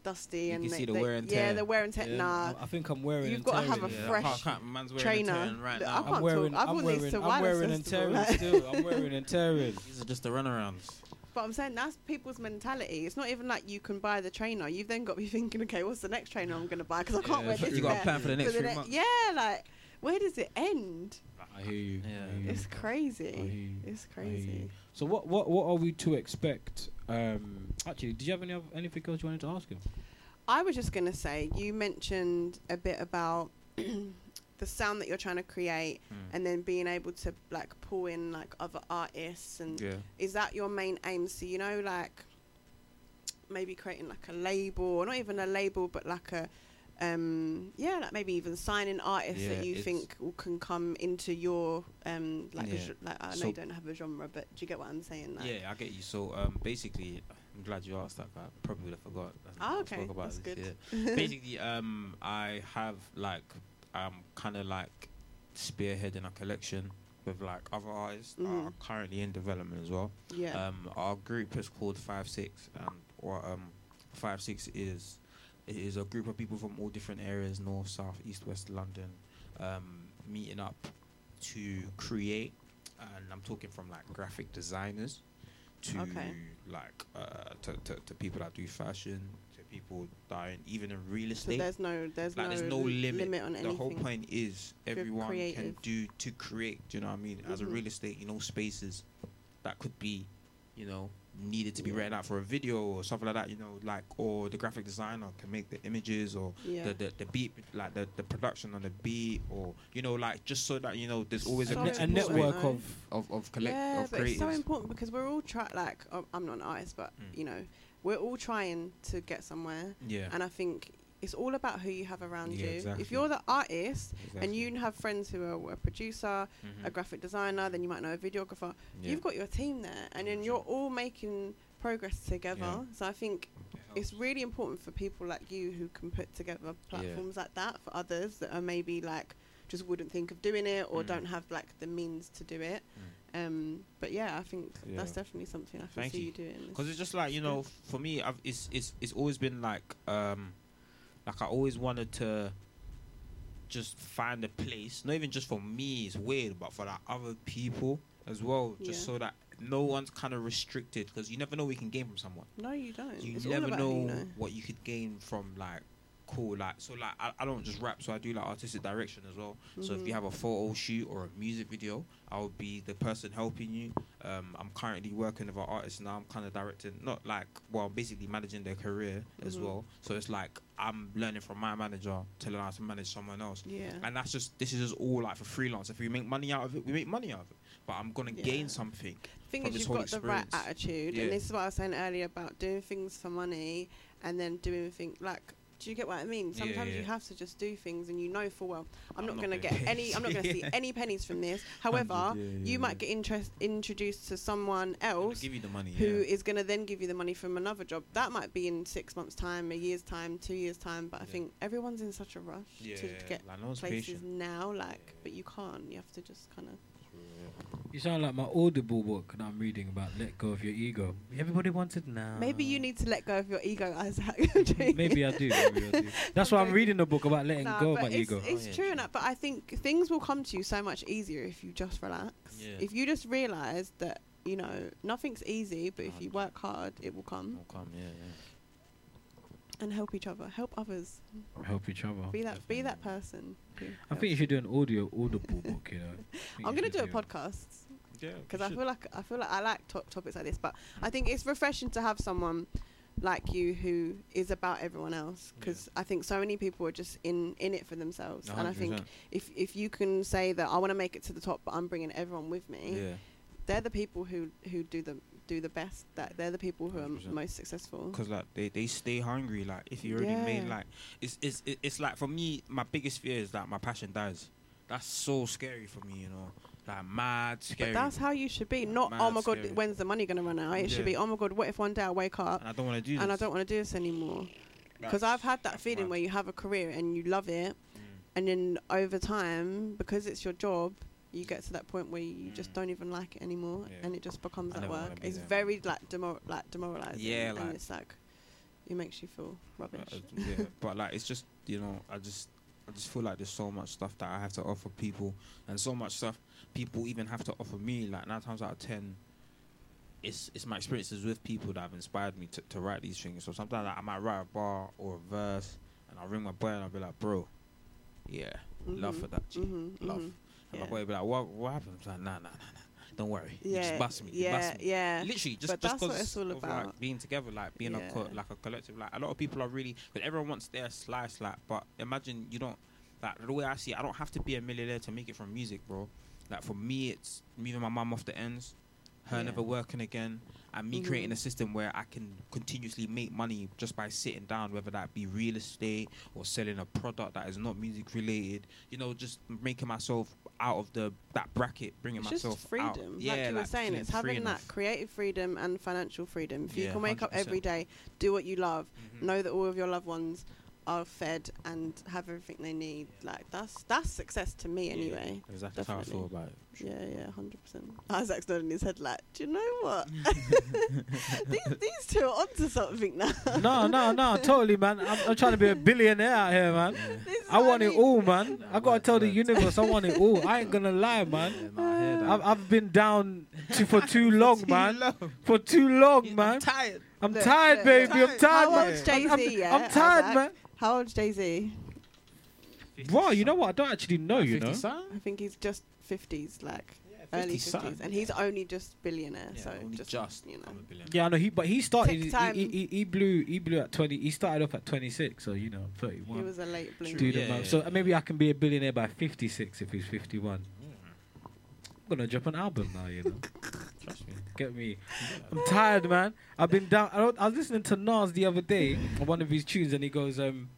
dusty You and can they, see the they- wear and yeah, tear. the wear and tear. Yeah, Nah, I think I'm wearing. You've and gotta have a it. fresh I can't, man's wearing trainer. and right Look, I can't I'm wearing. talk. I've I'm worn these wearing. I'm wearing and Festival, tearing like- still. I'm wearing and tearing. These are just the runarounds. But I'm saying that's people's mentality. It's not even like you can buy the trainer. You've then got to be thinking, okay, what's the next trainer I'm going to buy? Because I can't Yeah, wear this. you got a plan for the next three months. Yeah, like where does it end? I hear you. Yeah. I hear you. It's crazy. It's I hear you. crazy. So what what what are we to expect? Um, actually, did you have any oth- anything else you wanted to ask him? I was just going to say, you mentioned a bit about the sound that you're trying to create, Mm. and then being able to like pull in like other artists and Yeah. is that your main aim so you know like maybe creating like a label or not even a label but like a um yeah like maybe even signing artists Yeah, that you think can come into your um like, Yeah. gen- like I know So- you don't have a genre but do you get what I'm saying like Yeah, I get you. So um, basically, I'm glad you asked that. I probably would have forgot. Oh, okay, that's this, good. yeah. basically, um, I have like um, kind of like spearheading a collection with like other artists that Mhm. are currently in development as well. yeah Um, our group is called Five Six, and what um, Five Six is it is a group of people from all different areas, north, south, east, west London, um, meeting up to create. And I'm talking from like graphic designers to Okay. like uh, to, to to people that do fashion, to people that even in real so estate. there's no there's like no, there's no limit. on the anything whole point is everyone can do to create. Do you know what I mean? As a Mhm. real estate, you know, spaces that could be, you know, needed to be Yeah. written out for a video or something like that. You know, like or the graphic designer can make the images or Yeah. the, the the beat like the, the production on the beat or you know like just so that you know there's always So a, a, net- a network of of of collect yeah, of but it's so important because we're all try like I'm not an artist, but Mm. you know we're all trying to get somewhere, yeah, and I think it's all about who you have around Yeah, you. exactly. If you're the artist and you have friends who are a producer, Mhm. a graphic designer, then you might know a videographer. Yeah. You've got your team there, and then you're all making progress together. Yeah. So I think it's really important for people like you who can put together platforms like that for others that are maybe like just wouldn't think of doing it or Mm. don't have like the means to do it. Mm. Um, but yeah, I think that's definitely something I can Thank see you. you, doing. Because it's just like you know, for me, I've, it's it's it's always been like um, like I always wanted to just find a place, not even just for me, it's weird, but for like other people as well, just Yeah. so that no one's kind of restricted. Because you never know what you can gain from someone. no, you don't. You it's never know, you know. what you could gain from like cool like so like I, I don't just rap so I do like artistic direction as well so if you Mhm. have a photo shoot or a music video I'll be the person helping you um, I'm currently working with an artist now I'm kind of directing not like well basically managing their career as Mhm. well so it's like I'm learning from my manager to learn how to manage someone else Yeah. and that's just this is just all like for freelance if we make money out of it we make money out of it but I'm gonna Yeah. gain something thing from is you've got the right attitude Yeah. and this is what I was saying earlier about doing things for money and then doing things like do you get what I mean? Yeah, Sometimes you have to just do things and you know full well I'm, I'm not not gonna getting get any I'm not gonna see any pennies from this. However, Yeah, yeah, you yeah. might get interest introduced to someone else give you the money who yeah. is going to then give you the money from another job. That might be in six months' time, a year's time, two years' time. But I think everyone's in such a rush yeah, to get like, no places patient. now, like, Yeah. but you can't. You have to just kind of. You sound like my Audible book that I'm reading about let go of your ego. Everybody wants it now. Maybe you need to let go of your ego, Isaac. Maybe I do. Maybe I do. That's why I'm reading a book about letting Nah, go of my it's, ego. It's Oh, yeah, true, true. enough, but I think things will come to you so much easier if you just relax. Yeah. If you just realize that you know nothing's easy, but if you work hard, it will come. Will come, yeah, yeah. And help each other, help others. Help each other. Be that, be that person. I think you should do an audio Audible book. You know. I think I'm gonna do a podcast. Yeah, because I feel like I feel like I like to- topics like this, but I think it's refreshing to have someone like you who is about everyone else. Because I think so many people are just in in it for themselves, and I think if if you can say that I want to make it to the top, but I'm bringing everyone with me, yeah, they're the people who who do the do the best. That they're the people who are 100%. most successful. because like they, they stay hungry. Like if you already made like it's it's it's like for me, my biggest fear is that my passion dies. That's so scary for me, you know. Like mad scary. But that's how you should be. Not Mad oh my god, scary. when's the money gonna run out? It should be oh my god, what if one day I wake up and I don't want to do this. and I don't want to do this anymore? Because I've had that feeling mad. where you have a career and you love it, Mm. and then over time, because it's your job, you get to that point where you just Mm. don't even like it anymore, Yeah. and it just becomes I that work. be It's there, very like demor- like demoralizing. Yeah, and like- it's like it makes you feel rubbish. Uh, yeah, but like it's just you know I just I just feel like there's so much stuff that I have to offer people, and so much stuff people even have to offer me. Like nine times out of ten, it's it's my experiences with people that have inspired me to, to write these things. So sometimes like, I might write a bar or a verse, and I'll ring my boy and I'll be like, bro, yeah, love Mhm, for that, G. mhm, love. mhm. Yeah. my boy be like, what what happened? I'm like, nah, nah, nah, nah. Don't worry. Yeah. You just bust me. You yeah, bust me. yeah. Literally, just But just that's what 'cause it's all of, about. like being together, like being a co- like a collective. Like a lot of people are really, but everyone wants their slice. Like, but imagine you don't. Like the way I see, it, I don't have to be a millionaire to make it from music, bro. Like for me, it's moving my mum off the ends, her Yeah. never working again, and me creating Mhm. a system where I can continuously make money just by sitting down, whether that be real estate or selling a product that is not music related. You know, just making myself out of the that bracket, bringing It's myself just freedom. out. Yeah, like you were saying, it's having that creative freedom and financial freedom. If you Yeah, can wake up 100%. every day, do what you love, Mhm. know that all of your loved ones are fed and have everything they need. Like that's that's success to me Yeah, anyway. Exactly how I feel about it. Yeah, yeah, hundred percent. Isaac's nodding his head like, do you know what? these these two are onto something now. no, no, no, totally, man. I'm, I'm trying to be a billionaire out here, man. This is I what want it all, man. I gotta tell the universe I want it all. I ain't gonna lie, man. I've, I've been down to, for too long, man. For too long, man. tired. I'm Look, tired, look, baby. look. I'm tired, How man. old's I'm- I'm, yeah, I'm tired, Isaac? man. How old's Jay Z? Bro, you know what? I don't actually know, you know. I think he's just fifties. Like, early 50 fifties, and he's only just billionaire. Yeah, so only just, just you know, I'm a. Yeah, I know he, but he started. He, he, he, he blew. He blew at twenty. He started off at twenty six. So you know, thirty one. he was a late bloomer. Yeah, yeah, so yeah. maybe I can be a billionaire by fifty six if he's fifty one. I'm gonna drop an album now. You know, Trust me. get me. I'm tired, man. I've been down. I, I was listening to Nas the other day on one of his tunes, and he goes, um,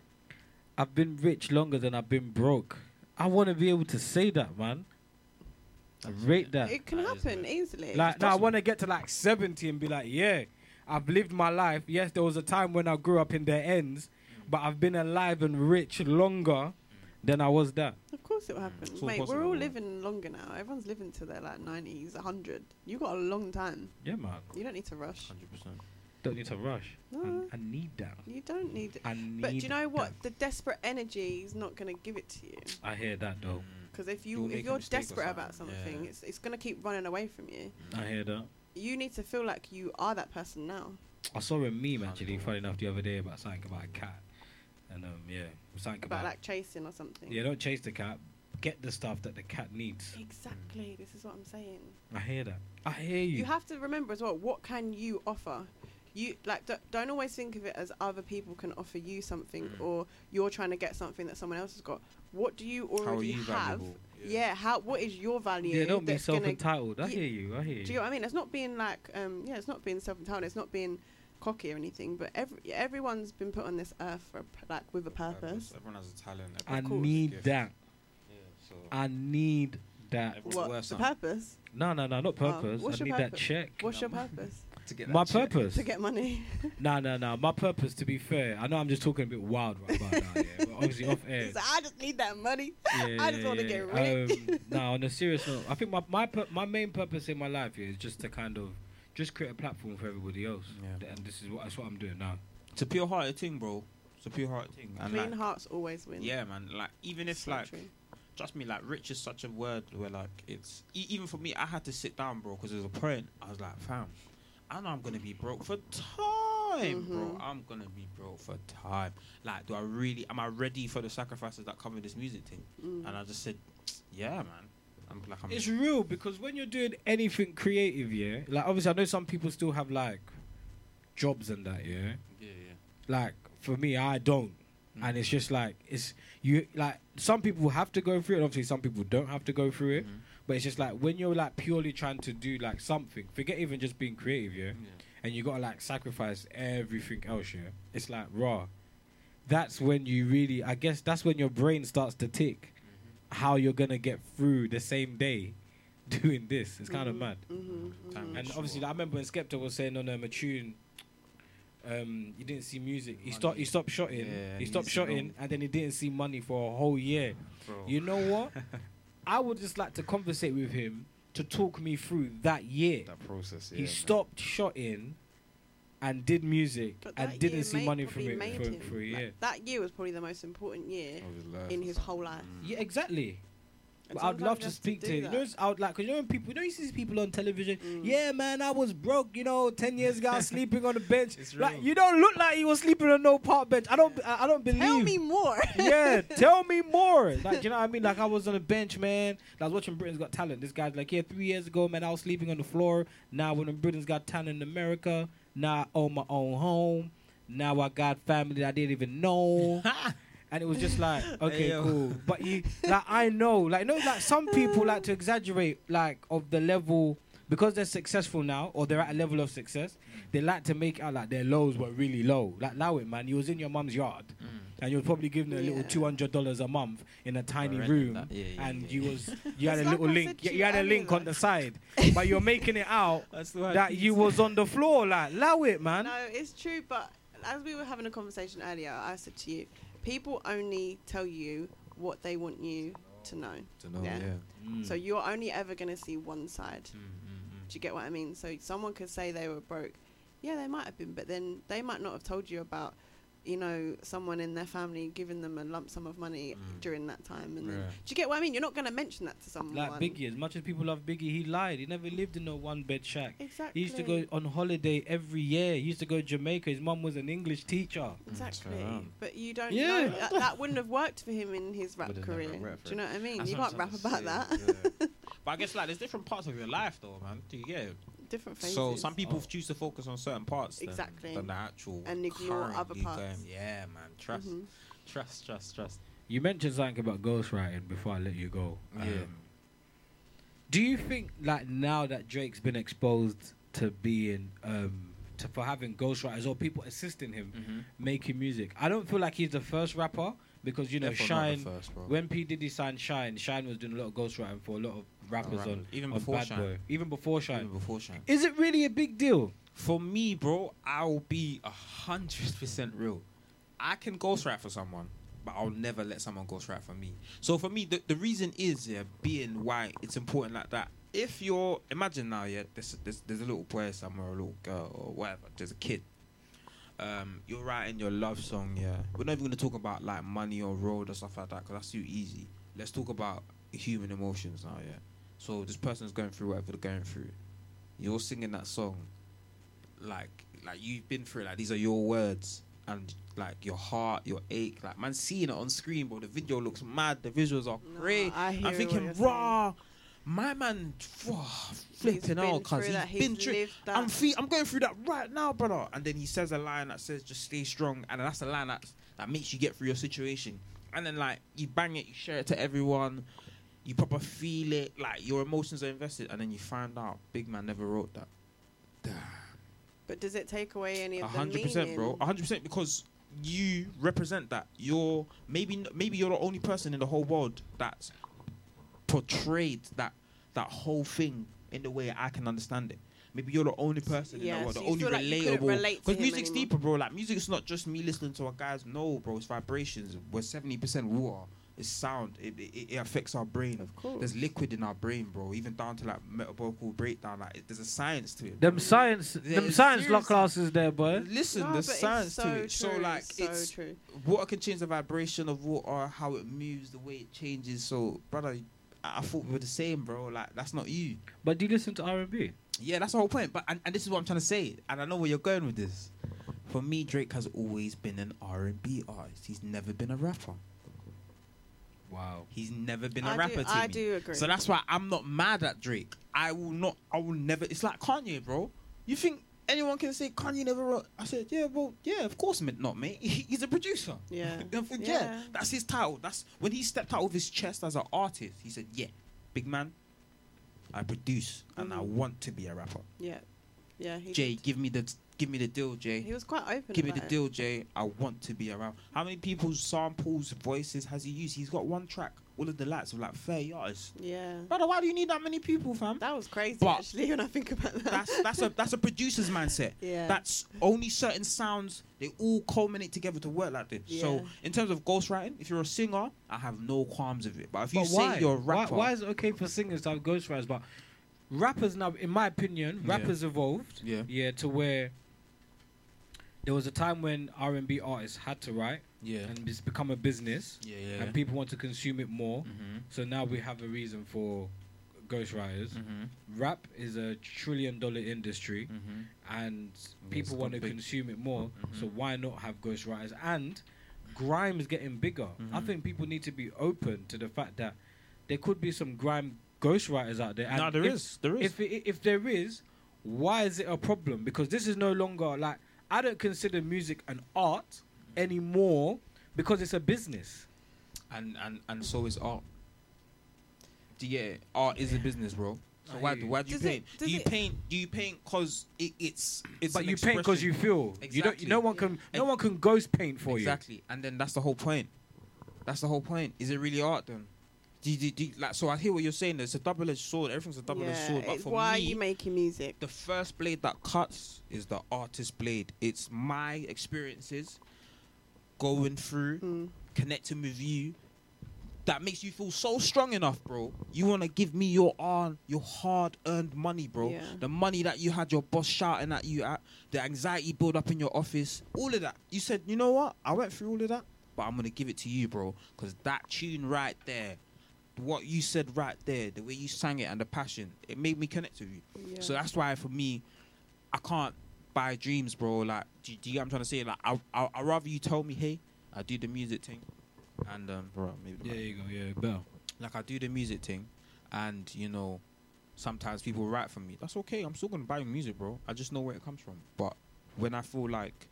"I've been rich longer than I've been broke." I want to be able to say that, man. I rate that. It can That is happen easily. Like, now I want to get to like 70 and be like, yeah, I've lived my life. Yes, there was a time when I grew up in their ends, but I've been alive and rich longer than I was that. Of course it will happen. It's all Mate, we're all living longer now. Everyone's living to their like nineties, hundred. You got a long time. Yeah, man. You don't need to rush. Hundred percent. Don't need to rush. No. I, I need that. You don't need it. I need But do you know what? that. The desperate energy is not going to give it to you. I hear that though. Mm. Because if You'll you make if you're mistake or desperate about something, something, yeah. it's it's going to keep running away from you. Mm. I hear that. You need to feel like you are that person now. I saw a meme actually, funny enough, the other day about something about a cat. And um, yeah, something About about, like chasing or something. yeah, don't chase the cat. Get the stuff that the cat needs. Exactly. This is what I'm saying. I hear that. I hear you. You have to remember as well. What can you offer? You like don't, don't always think of it as other people can offer you something, Mm. or you're trying to get something that someone else has got. What do you How are already you have? valuable? Yeah. How? What is your value? yeah, don't be that's self entitled. I hear you. I hear you. Do you know what I mean? It's not being like, um, yeah, it's not being self-entitled. It's not being cocky or anything. But every everyone's been put on this earth for a p- like with a purpose. Everyone has a talent. I everyone's got a need that. Yeah, so I need that. What worth the purpose? No, no, no, not Oh, purpose. what's I your need that purpose? check. What's your purpose? to get My check. purpose. to get money. No, no, no. My purpose, to be fair, I know I'm just talking a bit wild right about now, yeah, but obviously off air. He's like, I just need that money. yeah, I just yeah, wanna yeah. get rich. Um, no, on a serious note, I think my my my main purpose in my life is just to kind of just create a platform for everybody else, Yeah. and this is what that's what I'm doing now. It's a pure hearted thing, bro. It's a pure hearted thing. And Clean like, hearts always win. yeah, man. Like even if So like true. trust me, like rich is such a word where like it's e- even for me, I had to sit down, bro, because there's a point. I was like, fam, I know I'm gonna be broke for time, bro. Mhm. I'm gonna be broke for time. Like, do I really? Am I ready for the sacrifices that come with this music thing? Mm. And I just said, yeah, man. I'm like, I'm. It's real because when you're doing anything creative, yeah, like obviously I know some people still have like jobs and that, yeah. yeah, yeah. Like for me, I don't. Mm. and it's just like it's you like some people have to go through it obviously some people don't have to go through it Mhm. but it's just like when you're like purely trying to do like something forget even just being creative yeah Yeah. and you gotta like sacrifice everything else yeah it's like raw that's when you really i guess that's when your brain starts to tick how you're gonna get through the same day doing this it's kind of Mhm, mad mhm, Time mhm. and Sure. obviously, like, I remember when Skepta was saying on um, a tune, um, he didn't see music. He Money. stopped. He stopped shooting. Yeah, he he stopped needs to go. shotting, and then he didn't see money for a whole year. Bro. You know what? I would just like to conversate with him to talk me through that year. that process. Yeah, he man. stopped shotting and did music But and didn't see money from it for, him. for a Like, that year was probably the most important year Of his life in his whole life. Mm. Yeah, exactly. And I'd love to speak to, do him. You know, I would like because you know people. You know, you see these people on television. Mm. Yeah, man, I was broke. You know, ten years ago, I was sleeping on the bench. It's Like real. you don't look like you were sleeping on no park bench. I don't. I I don't believe. Tell me more. yeah, tell me more. Like, you know what I mean? Like, I was on a bench, man. I was watching Britain's Got Talent. This guy's like, yeah, three years ago, man, I was sleeping on the floor. Now, when Britain's Got Talent in America, now I own my own home. Now I got family that I didn't even know. and it was just like, okay, Hey, cool. But you, like, I know, like, know, like some people like to exaggerate, like, of the level because they're successful now or they're at a level of success. They like to make out like their lows were really low. Like, allow it, man. You was in your mum's yard Mm. and you were probably giving a little two hundred dollars a month in a tiny room. Yeah, yeah, and yeah, you yeah. was you had a It's like little link. You, you you had a earlier, link on the side, but you're making it out That's the way that you was on the floor. Like, allow it, man. No, it's true, but as we were having a conversation earlier, I said to you, people only tell you what they want you to know. to know. Yeah. Yeah. Mm. So you're only ever going to see one side. Mm, mm, Do you get what I mean? So someone could say they were broke. Yeah, they might have been, but then they might not have told you about, you know, someone in their family giving them a lump sum of money Mm. during that time. And then, Yeah. do you get what I mean? You're not going to mention that to someone. like Biggie, as much as people love Biggie, he lied. He never lived in a one bed shack. Exactly. He used to go on holiday every year. He used to go to Jamaica. His mum was an English teacher. Exactly. Yeah. But you don't Yeah. know. That, that wouldn't have worked for him in his rap Would've career. Do you know what I mean? That's you can't rap about that. yeah. But I guess like there's different parts of your life though, man. Do you get it? Different phases. So some people Oh. choose to focus on certain parts than, Exactly. than the actual And ignore other currently parts. Going. Yeah, man. Trust, Mhm. trust, trust, trust. You mentioned something about ghostwriting before I let you go. Yeah. Um, do you think like now that Drake's been exposed to being um to for having ghostwriters or people assisting him Mm-hmm. making music? I don't feel like he's the first rapper because you know Shyne first, when P Diddy signed Shyne, Shyne was doing a lot of ghostwriting for a lot of rappers on Even on before Bad Shyne. Boy, even before Shyne. Even before Shyne. Is it really a big deal? For me, bro, I'll be a hundred percent real. I can ghostwrite for someone, but I'll never let someone ghostwrite for me. So for me, the, the reason is yeah, being why it's important like that. If you're imagine now, yeah, there's, there's there's a little boy somewhere, a little girl or whatever, there's a kid. Um, you're writing your love song, yeah. We're not even gonna talk about like money or road or stuff like that because that's too easy. Let's talk about human emotions now, yeah. So this person's going through whatever they're going through. You're singing that song, like like you've been through it. Like these are your words and like your heart, your ache. Like man, seeing it on screen, but The video looks mad. The visuals are No, great. I hear I'm thinking, you're saying. My man, whoa, flipping out, cause through he's that, he's been through. lived that. I'm fe- I'm going through that right now, brother. And then he says a line that says, "Just stay strong," and that's a line that that makes you get through your situation. And then like you bang it, you share it to everyone. You proper feel it, like your emotions are invested, and then you find out Big Man never wrote that. Damn. But does it take away any of the hundred percent, bro. hundred percent because you represent that. You're maybe maybe you're the only person in the whole world that's portrayed that that whole thing in the way I can understand it. Maybe you're the only person in the world, so the only feel like you couldn't relatable. Because him music's anymore. deeper, bro. Like music's not just me listening to a guy's. No, bro. It's vibrations. We're seventy percent water. It's sound. It, it, it affects our brain. Of course. There's liquid in our brain, bro. Even down to like metabolic breakdown. Like it, there's a science to it. Them science, Yeah, them science law seriously. classes there, boy. Listen, No, there's but it's science so to it. So like so it's true. water can change the vibration of water, how it moves, the way it changes. So, brother, I, I thought we were the same, bro. Like that's not you. But do you listen to R and B? Yeah, that's the whole point. But and, and this is what I'm trying to say, and I know where you're going with this. For me, Drake has always been an R&B artist. He's never been a rapper. Wow. He's never been a I rapper do, to I me. do agree. So that's why I'm not mad at Drake. I will not. I will never. It's like Kanye, bro. You think anyone can say Kanye never wrote? I said, yeah, well, yeah, of course, not mate. He's a producer. Yeah. Yeah. Yeah. that's his title. That's when he stepped out of his chest as an artist. He said, yeah, big man, I produce and I Mhm. want to be a rapper. yeah, yeah. Jay, did. give me the give me the deal, Jay. he was quite open. Give me the deal, Jay. I want to be around. How many people's samples, voices has he used? He's got one track, all of the lights of like 30 artists. Yeah, Brother, why do you need that many people, fam? that was crazy But- actually when I think about that. That's that's a that's a producer's mindset. yeah. That's only certain sounds. They all culminate together to work like this. So in terms of ghostwriting, if you're a singer, I have no qualms with it. But if you But say why? you're a why? rapper, Why is it okay for singers to have ghostwriters? But rappers now, in my opinion, Yeah. rappers evolved. Yeah. Yeah, to where there was a time when R and B artists had to write, yeah, and it's become a business, yeah, yeah, and people want to consume it more. mm-hmm. So now we have a reason for ghostwriters. Mm-hmm. Rap is a trillion dollar industry, Mm-hmm. and people want to consume it more. Mhm. So why not have ghostwriters? And grime is getting bigger. I Mhm. think people need to be open to the fact that there could be some grime ghostwriters out there. And No, there if, is, there is. If it, if there is, why is it a problem? Because this is no longer like I don't consider music an art anymore because it's a business. and and and so is art. Do you get it? Art is a business, bro. So why do you. why do you Does paint? does do you it- paint? Do you paint because it, it's it's but an you paint because you feel. Exactly. You don't. Exactly. No one can. No one can ghost paint for you. exactly, and then that's the whole point. That's the whole point. Is it really art then? Do you, do do like so? I hear what you're saying. It's a double-edged sword. Everything's a double-edged yeah, sword. But it's for why me, are you making music? the first blade that cuts is the artist's blade. It's my experiences going through, Mm. connecting with you. That makes you feel so strong enough, bro. You wanna give me your on your hard-earned money, bro. Yeah. The money that you had your boss shouting at you at, the anxiety build up in your office, all of that. You said, you know what? I went through all of that, but I'm gonna give it to you, bro. Cause that tune right there, what you said right there, the way you sang it and the passion, it made me connect with you. Yeah. So that's why for me, I can't buy dreams, bro. Like, do, do you get what I'm trying to say? Like, I I I rather you tell me, hey, I do the music thing, and um, bro, maybe the Yeah, mic. you go. Yeah, Bell. like I do the music thing, and you know, sometimes people write for me. That's okay. I'm still gonna buy music, bro. I just know where it comes from. But when I feel like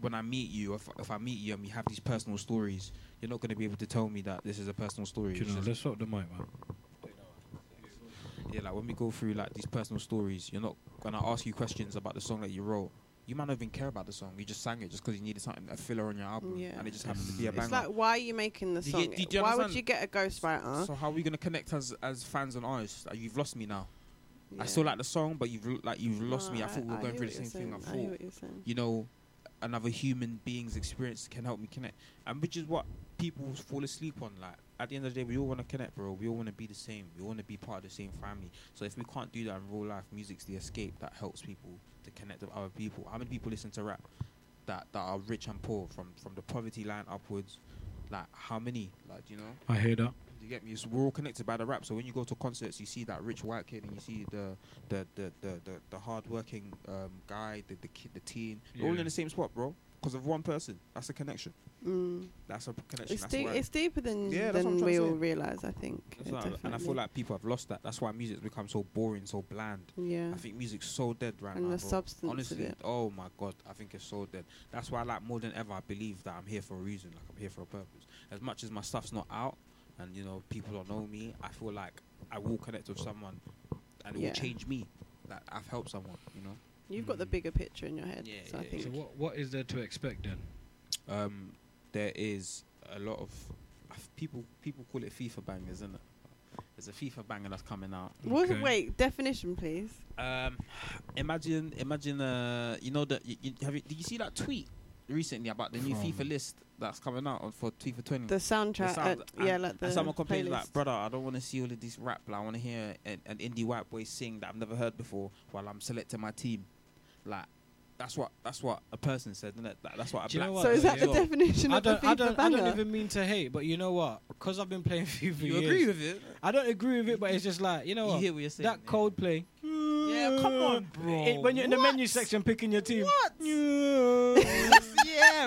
when I meet you, if if I meet you and we have these personal stories, you're not gonna be able to tell me that this is a personal story. You know, let's swap the mic, man. yeah, like when we go through like these personal stories, you're not gonna ask you questions about the song that you wrote. You might not even care about the song. You just sang it just because you needed something a filler on your album, Yeah. and it just happened to be a mm. banger. It's like, why are you making the song? you- you why would you get a ghostwriter? So how are we gonna connect as as fans and artists? Like, you've lost me now. I still like the song, but you've like you've lost No, me. I thought we were I going through the same you're thing. I. I thought what you're saying. you know another human being's experience can help me connect, and which is what people fall asleep on. Like at the end of the day, we all want to connect, bro. We all want to be the same. We want to be part of the same family. So if we can't do that in real life, music's the escape that helps people to connect with other people. How many people listen to rap that that are rich and poor from from the poverty line upwards? Like how many? Like you know. I hear that. You get me? So we're all connected by the rap. So when you go to concerts, you see that rich white kid, and you see the the the the the, the hard-working um, guy, the the kid, the teen. They're all in the same spot, bro. Because of one person. That's a connection. Mm. That's a connection. It's, That's deep, it's deeper than Yeah, that's what I'm than we all realize. I think. that's and I feel like people have lost that. That's why music's become so boring, so bland. yeah, I think music's so dead right and now. the bro. substance of Honestly, it. oh my god, I think it's so dead. That's why, like, more than ever, I believe that I'm here for a reason. Like, I'm here for a purpose. As much as my stuff's not out, and you know, people don't know me, I feel like I will connect with someone, and it Yeah. will change me. That I've helped someone. You know. You've got the Mm. bigger picture in your head. Yeah, so I think. So what what is there to expect then? Um, there is a lot of I f- people. People call it FIFA bangers, isn't it? There's a FIFA banger that's coming out. What- Okay. Wait, definition, please. Um, imagine, imagine. Uh, you know that you, you, have you, did you see that tweet recently about the new FIFA list that's coming out on- for FIFA 20? The soundtrack. sound- uh, yeah, and- like the and someone complained playlist. like, brother, I don't want to see all of this rap. Like, I want to hear an, an indie white boy sing that I've never heard before while I'm selecting my team. Like, that's what that's what a person said, isn't it? That, that's what a Do you black what? So is that person the definition I of the don't, I FIFA don't, I don't even mean to hate, but you know what? Because I've been playing FIFA for You years. agree with it? I don't agree with it, but it's just like you know You what? hear what you're saying? that Coldplay. Yeah, come on, bro. It- when you're in the menu section picking your team. What? yeah,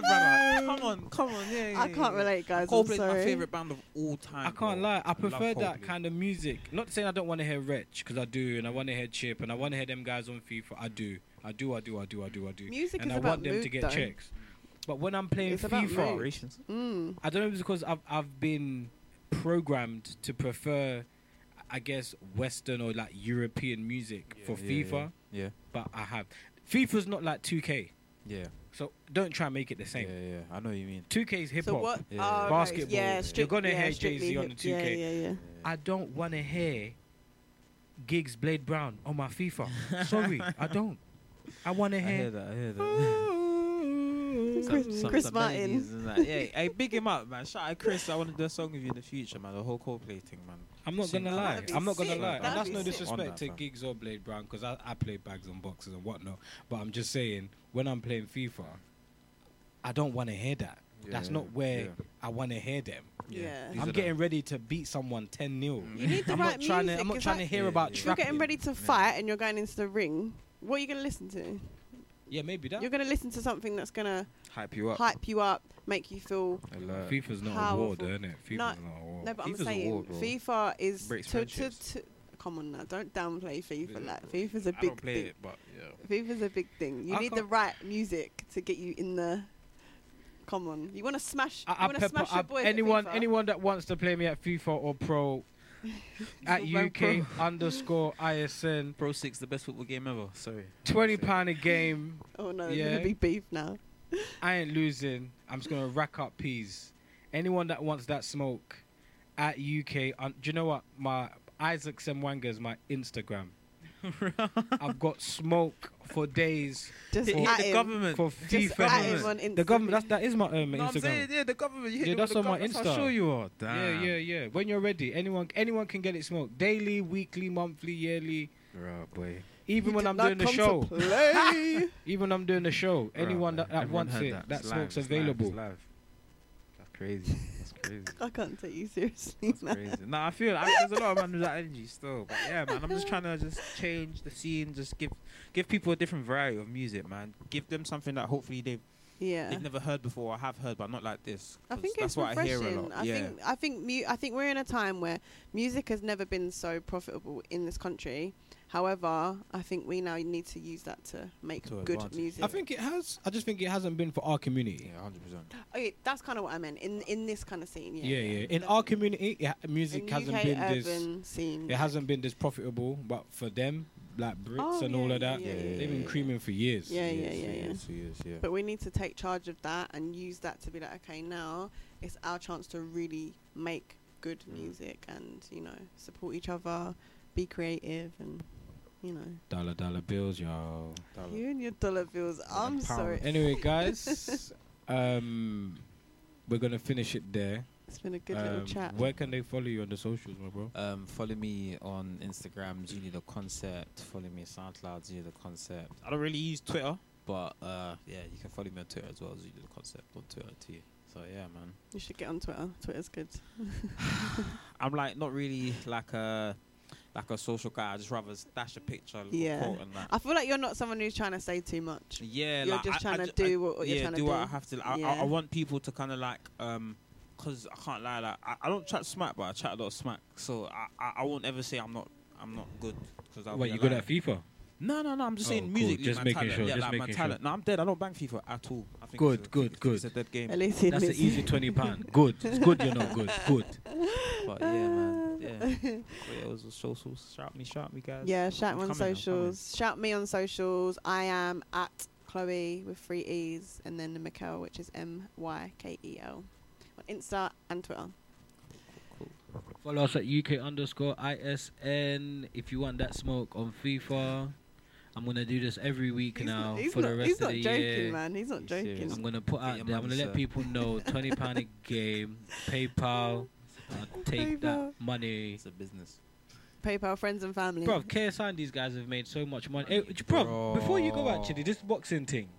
brother. Come on, come on. Yeah, yeah I can't yeah. relate, guys. I'm Coldplay's my sorry. favorite band of all time. I can't bro. lie. I love prefer that Coldplay. kind of music. Not saying I don't want to hear Wretch because I do, and I want to hear Chip, and I want to hear them guys on FIFA. I do, I do, I do, I do, I do, I do. Music and is I about want them mood, to get though. checks. But when I'm playing It's about FIFA, mood. Mm. I don't know if it's because I've I've been programmed to prefer, I guess, Western or like European music Yeah, for yeah, FIFA. Yeah, But I have FIFA's not like 2K, yeah, so don't try and make it the same. yeah, yeah. I know what you mean. 2K is hip So hop. what? Yeah. oh, okay. Basketball. Yeah, You're gonna yeah, hear Jay-Z on the 2K. yeah, yeah. yeah. I don't want to hear Giggs Blade Brown on my FIFA. Sorry, I don't. I want to I hear hear. that. I hear that. Chris- Chris Martin. melodies and that. Yeah, hey, big him up, man. Shout out Chris. I want to do a song with you in the future, man. The whole Coldplay thing, man. I'm not gonna lie. I'm not gonna lie. And that's no disrespect to fam. Giggs or Blade Brown because I, I play bags and boxes and whatnot. But I'm just saying, when I'm playing FIFA, I don't want to hear that. That's Yeah, not where yeah. I want to hear them. Yeah. These I'm getting ready to beat someone 10 0 Mm. You need the I'm right not trying music. to. I'm not trying to hear Yeah, about yeah. If you're getting ready to fight and you're going into the ring, what are you going to listen to? Yeah, maybe that. You're going to listen to something that's going to hype you up. hype you up, make you feel. Alert. FIFA's not a war, though, isn't it? FIFA's No, not a war. No, but I'm saying war. FIFA is Breaks to, to, to. Come on now, don't downplay FIFA. Yeah. Like FIFA's a I big don't play thing. it, but yeah. FIFA's a big thing. You I need the right music to get you in the. Come on, you want to smash. I, you I want pepper smash your up boys at anyone FIFA. anyone that wants to play me at FIFA or Pro at UK underscore ISN. Pro Six, the best football game ever. Sorry. Twenty pound a game. Oh no, there's Yeah. gonna be beef now. I ain't losing. I'm just gonna rack up peas. Anyone that wants that smoke at UK. Un- do you know what? My Isaac Semwanga is my Instagram. I've got smoke for days Just For- at the him. government. for Just FIFA. at news. him on Instagram. The government. That's, that is my um, No, I'm saying, Instagram. yeah, the government. Yeah, that's the on my government, that's Insta. How sure you are. Yeah, Damn. yeah, yeah. When you're ready, anyone anyone can get it smoked. Daily, weekly, monthly, yearly. Right, boy. Even You when I'm doing the show. Even when I'm doing the show. Anyone that, that wants it, that. that It's smoke's live, it's live, available. live. That's crazy. That's crazy. I can't take you seriously. That's man. crazy. No, I feel like there's a lot of man with that energy still. But yeah, man, I'm just trying to just change the scene, just give give people a different variety of music, man. Give them something that hopefully they Yeah. they've never heard before. I have heard, but not like this. I think that's it's what I hear refreshing. a lot. I yeah. think I think mu- I think we're in a time where music has never been so profitable in this country. However, I think we now need to use that to make To good advantage. music. I think it has. I just think it hasn't been for our community. yeah, hundred percent. Oh, okay, that's kind of what I meant in in this kind of scene. Yeah, Yeah, yeah. In our community, it, ha- music in hasn't UK been this. urban scene. It hasn't been this profitable, but for them, like Brits Oh, and yeah, all of yeah, that, yeah, they've been creaming for years. Yeah, yeah, yeah, yeah. yeah. But we need to take charge of that and use that to be like, okay, now it's our chance to really make good Mm. music and you know support each other, be creative, and you know. Dollar dollar bills, y'all. You and your dollar bills. I'm pound. sorry. Anyway, guys, um, we're gonna finish it there. It's been a good little Um, chat. Where can they follow you on the socials, my bro? Um, follow me on Instagram, Zuni the Concept. Follow me on SoundCloud, Zuni the Concept. I don't really use Twitter, but uh, yeah, you can follow me on Twitter as well, Zuni the Concept on Twitter too. So yeah, man. You should get on Twitter. Twitter's good. I'm like not really like a like a social guy. I just rather stash a picture, Yeah. quote, and that. I feel like you're not someone who's trying to say too much. Yeah, You're like, just I- I trying to ju- I- do what, what yeah, you're trying do to what do. I have to. I, I, Yeah. I want people to kind of like, um, cause I can't lie, like I, I don't chat smack, but I chat a lot of smack. So I, I, I won't ever say I'm not, I'm not good. Cause I'll What be you a good at FIFA? No, no, no. I'm just Oh, saying cool. musically, Just my making talent. sure, Yeah, just like my making talent. No, I'm dead. I don't bang FIFA at all. I think Good, it's a, good, it's, good. It's a dead game. At least That's an easy twenty pound. Good. It's good. You're not good. Good. But yeah, man. Yeah. but yeah, it was a socials. Shout me, shout me, guys. Yeah, shout I'm me on coming, socials. Shout me on socials. I am at Chloe with three E's and then the Mykel, which is M Y K E L. On Insta and Twitter. Follow us at UK underscore ISN if you want that smoke on FIFA. I'm gonna do this every week He's now not, he's for not, the rest he's of not the joking, year. man. He's not He's joking. serious. I'm gonna put out your there. I'm gonna money, let people know twenty pound a game. PayPal. I'll take that money. It's a business. PayPal, friends and family. Bro, KSI and these guys have made so much money. Hey, bro, before you go, actually, this boxing thing,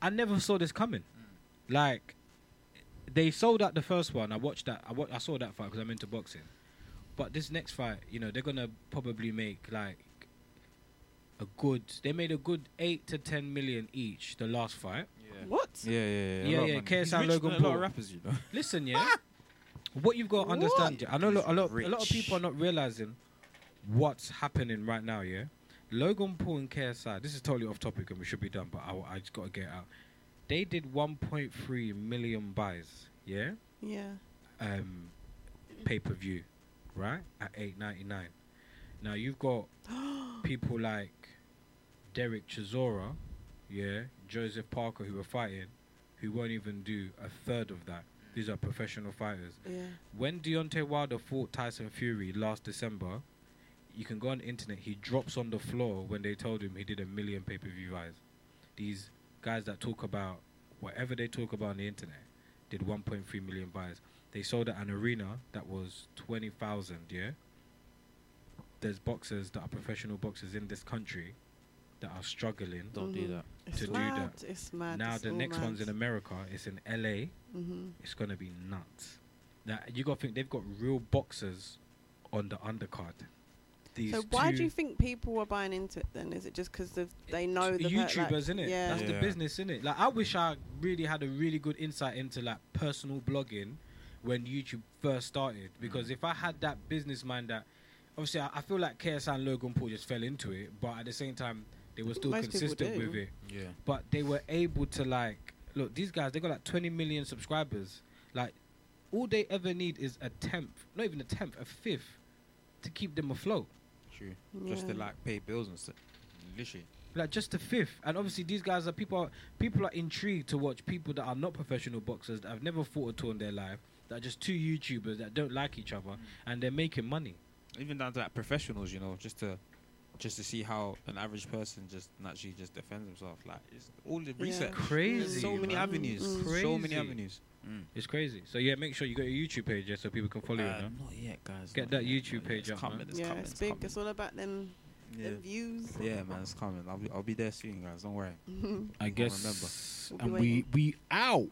I never saw this coming. Mm. Like, they sold out the first one. I watched that. I, wa- I saw that fight because I'm into boxing. But this next fight, you know, they're gonna probably make like a good. They made a good eight to ten million each. The last fight. Yeah. What? Yeah, yeah, yeah. Yeah, a yeah. KSI Logan than a lot Paul. of rappers, you know. Listen, yeah. what you've got to understand, What? yeah, I know lo- a lot, He's a lot of people are not realizing what's happening right now. Yeah, Logan Paul and KSI. This is totally off topic, and we should be done, but I, I just got to get out. They did 1.3 million buys. Yeah, Yeah. um, pay per view, right at 8.99. Now you've got people like Derek Chisora, yeah, Joseph Parker, who were fighting, who won't even do a third of that. These are professional fighters. Yeah. When Deontay Wilder fought Tyson Fury last December, you can go on the internet. He drops on the floor when they told him he did a million pay per view buys. These guys that talk about whatever they talk about on the internet did 1.3 million buys. They sold at an arena that was 20,000. Yeah. There's boxers that are professional boxers in this country that are struggling. Don't do that. It's To do mad. that. It's mad. now It's the next mad. one's in America. It's in LA. Mm-hmm. It's gonna be nuts. Now you got to think they've got real boxers on the undercard. These So why do you think people are buying into it then? Is it just because they know the YouTubers, like, it? Yeah. That's the Yeah. business, innit? Like I wish I really had a really good insight into like personal blogging when YouTube first started. Because mm. if I had that business mind, that obviously I, I feel like KSI and Logan Paul just fell into it, but at the same time they were still Most consistent with it. Yeah. But they were able to like look. These guys they got like 20 million subscribers. Like all they ever need is a tenth, not even a tenth, a fifth, to keep them afloat. True. Just to like pay bills and stuff. Literally. like just a fifth. And obviously, these guys are people. Are, people are intrigued to watch people that are not professional boxers that have never fought at all in their life. That are just two YouTubers that don't like each other, mm. and they're making money. Even down to like professionals, you know, just to just to see how an average person just naturally just defends himself. Like it's all the Yeah. research. Crazy, There's so many man. avenues. Mm. So many Crazy. avenues. It's crazy. So yeah, make sure you got your YouTube page yeah, so people can follow you. Uh, No? not yet, guys. Get that yet, YouTube page It's up, coming, man. It's yeah, coming, it's it's big. coming. It's all about them, Yeah. them views. yeah, man, it's coming. I'll be, I'll be there soon, guys. Don't worry. I I'll guess. We'll And we we out.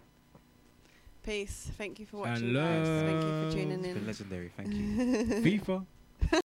Peace. Thank you for And watching, guys. Thank you for love. tuning It's been in. legendary. Thank you. FIFA.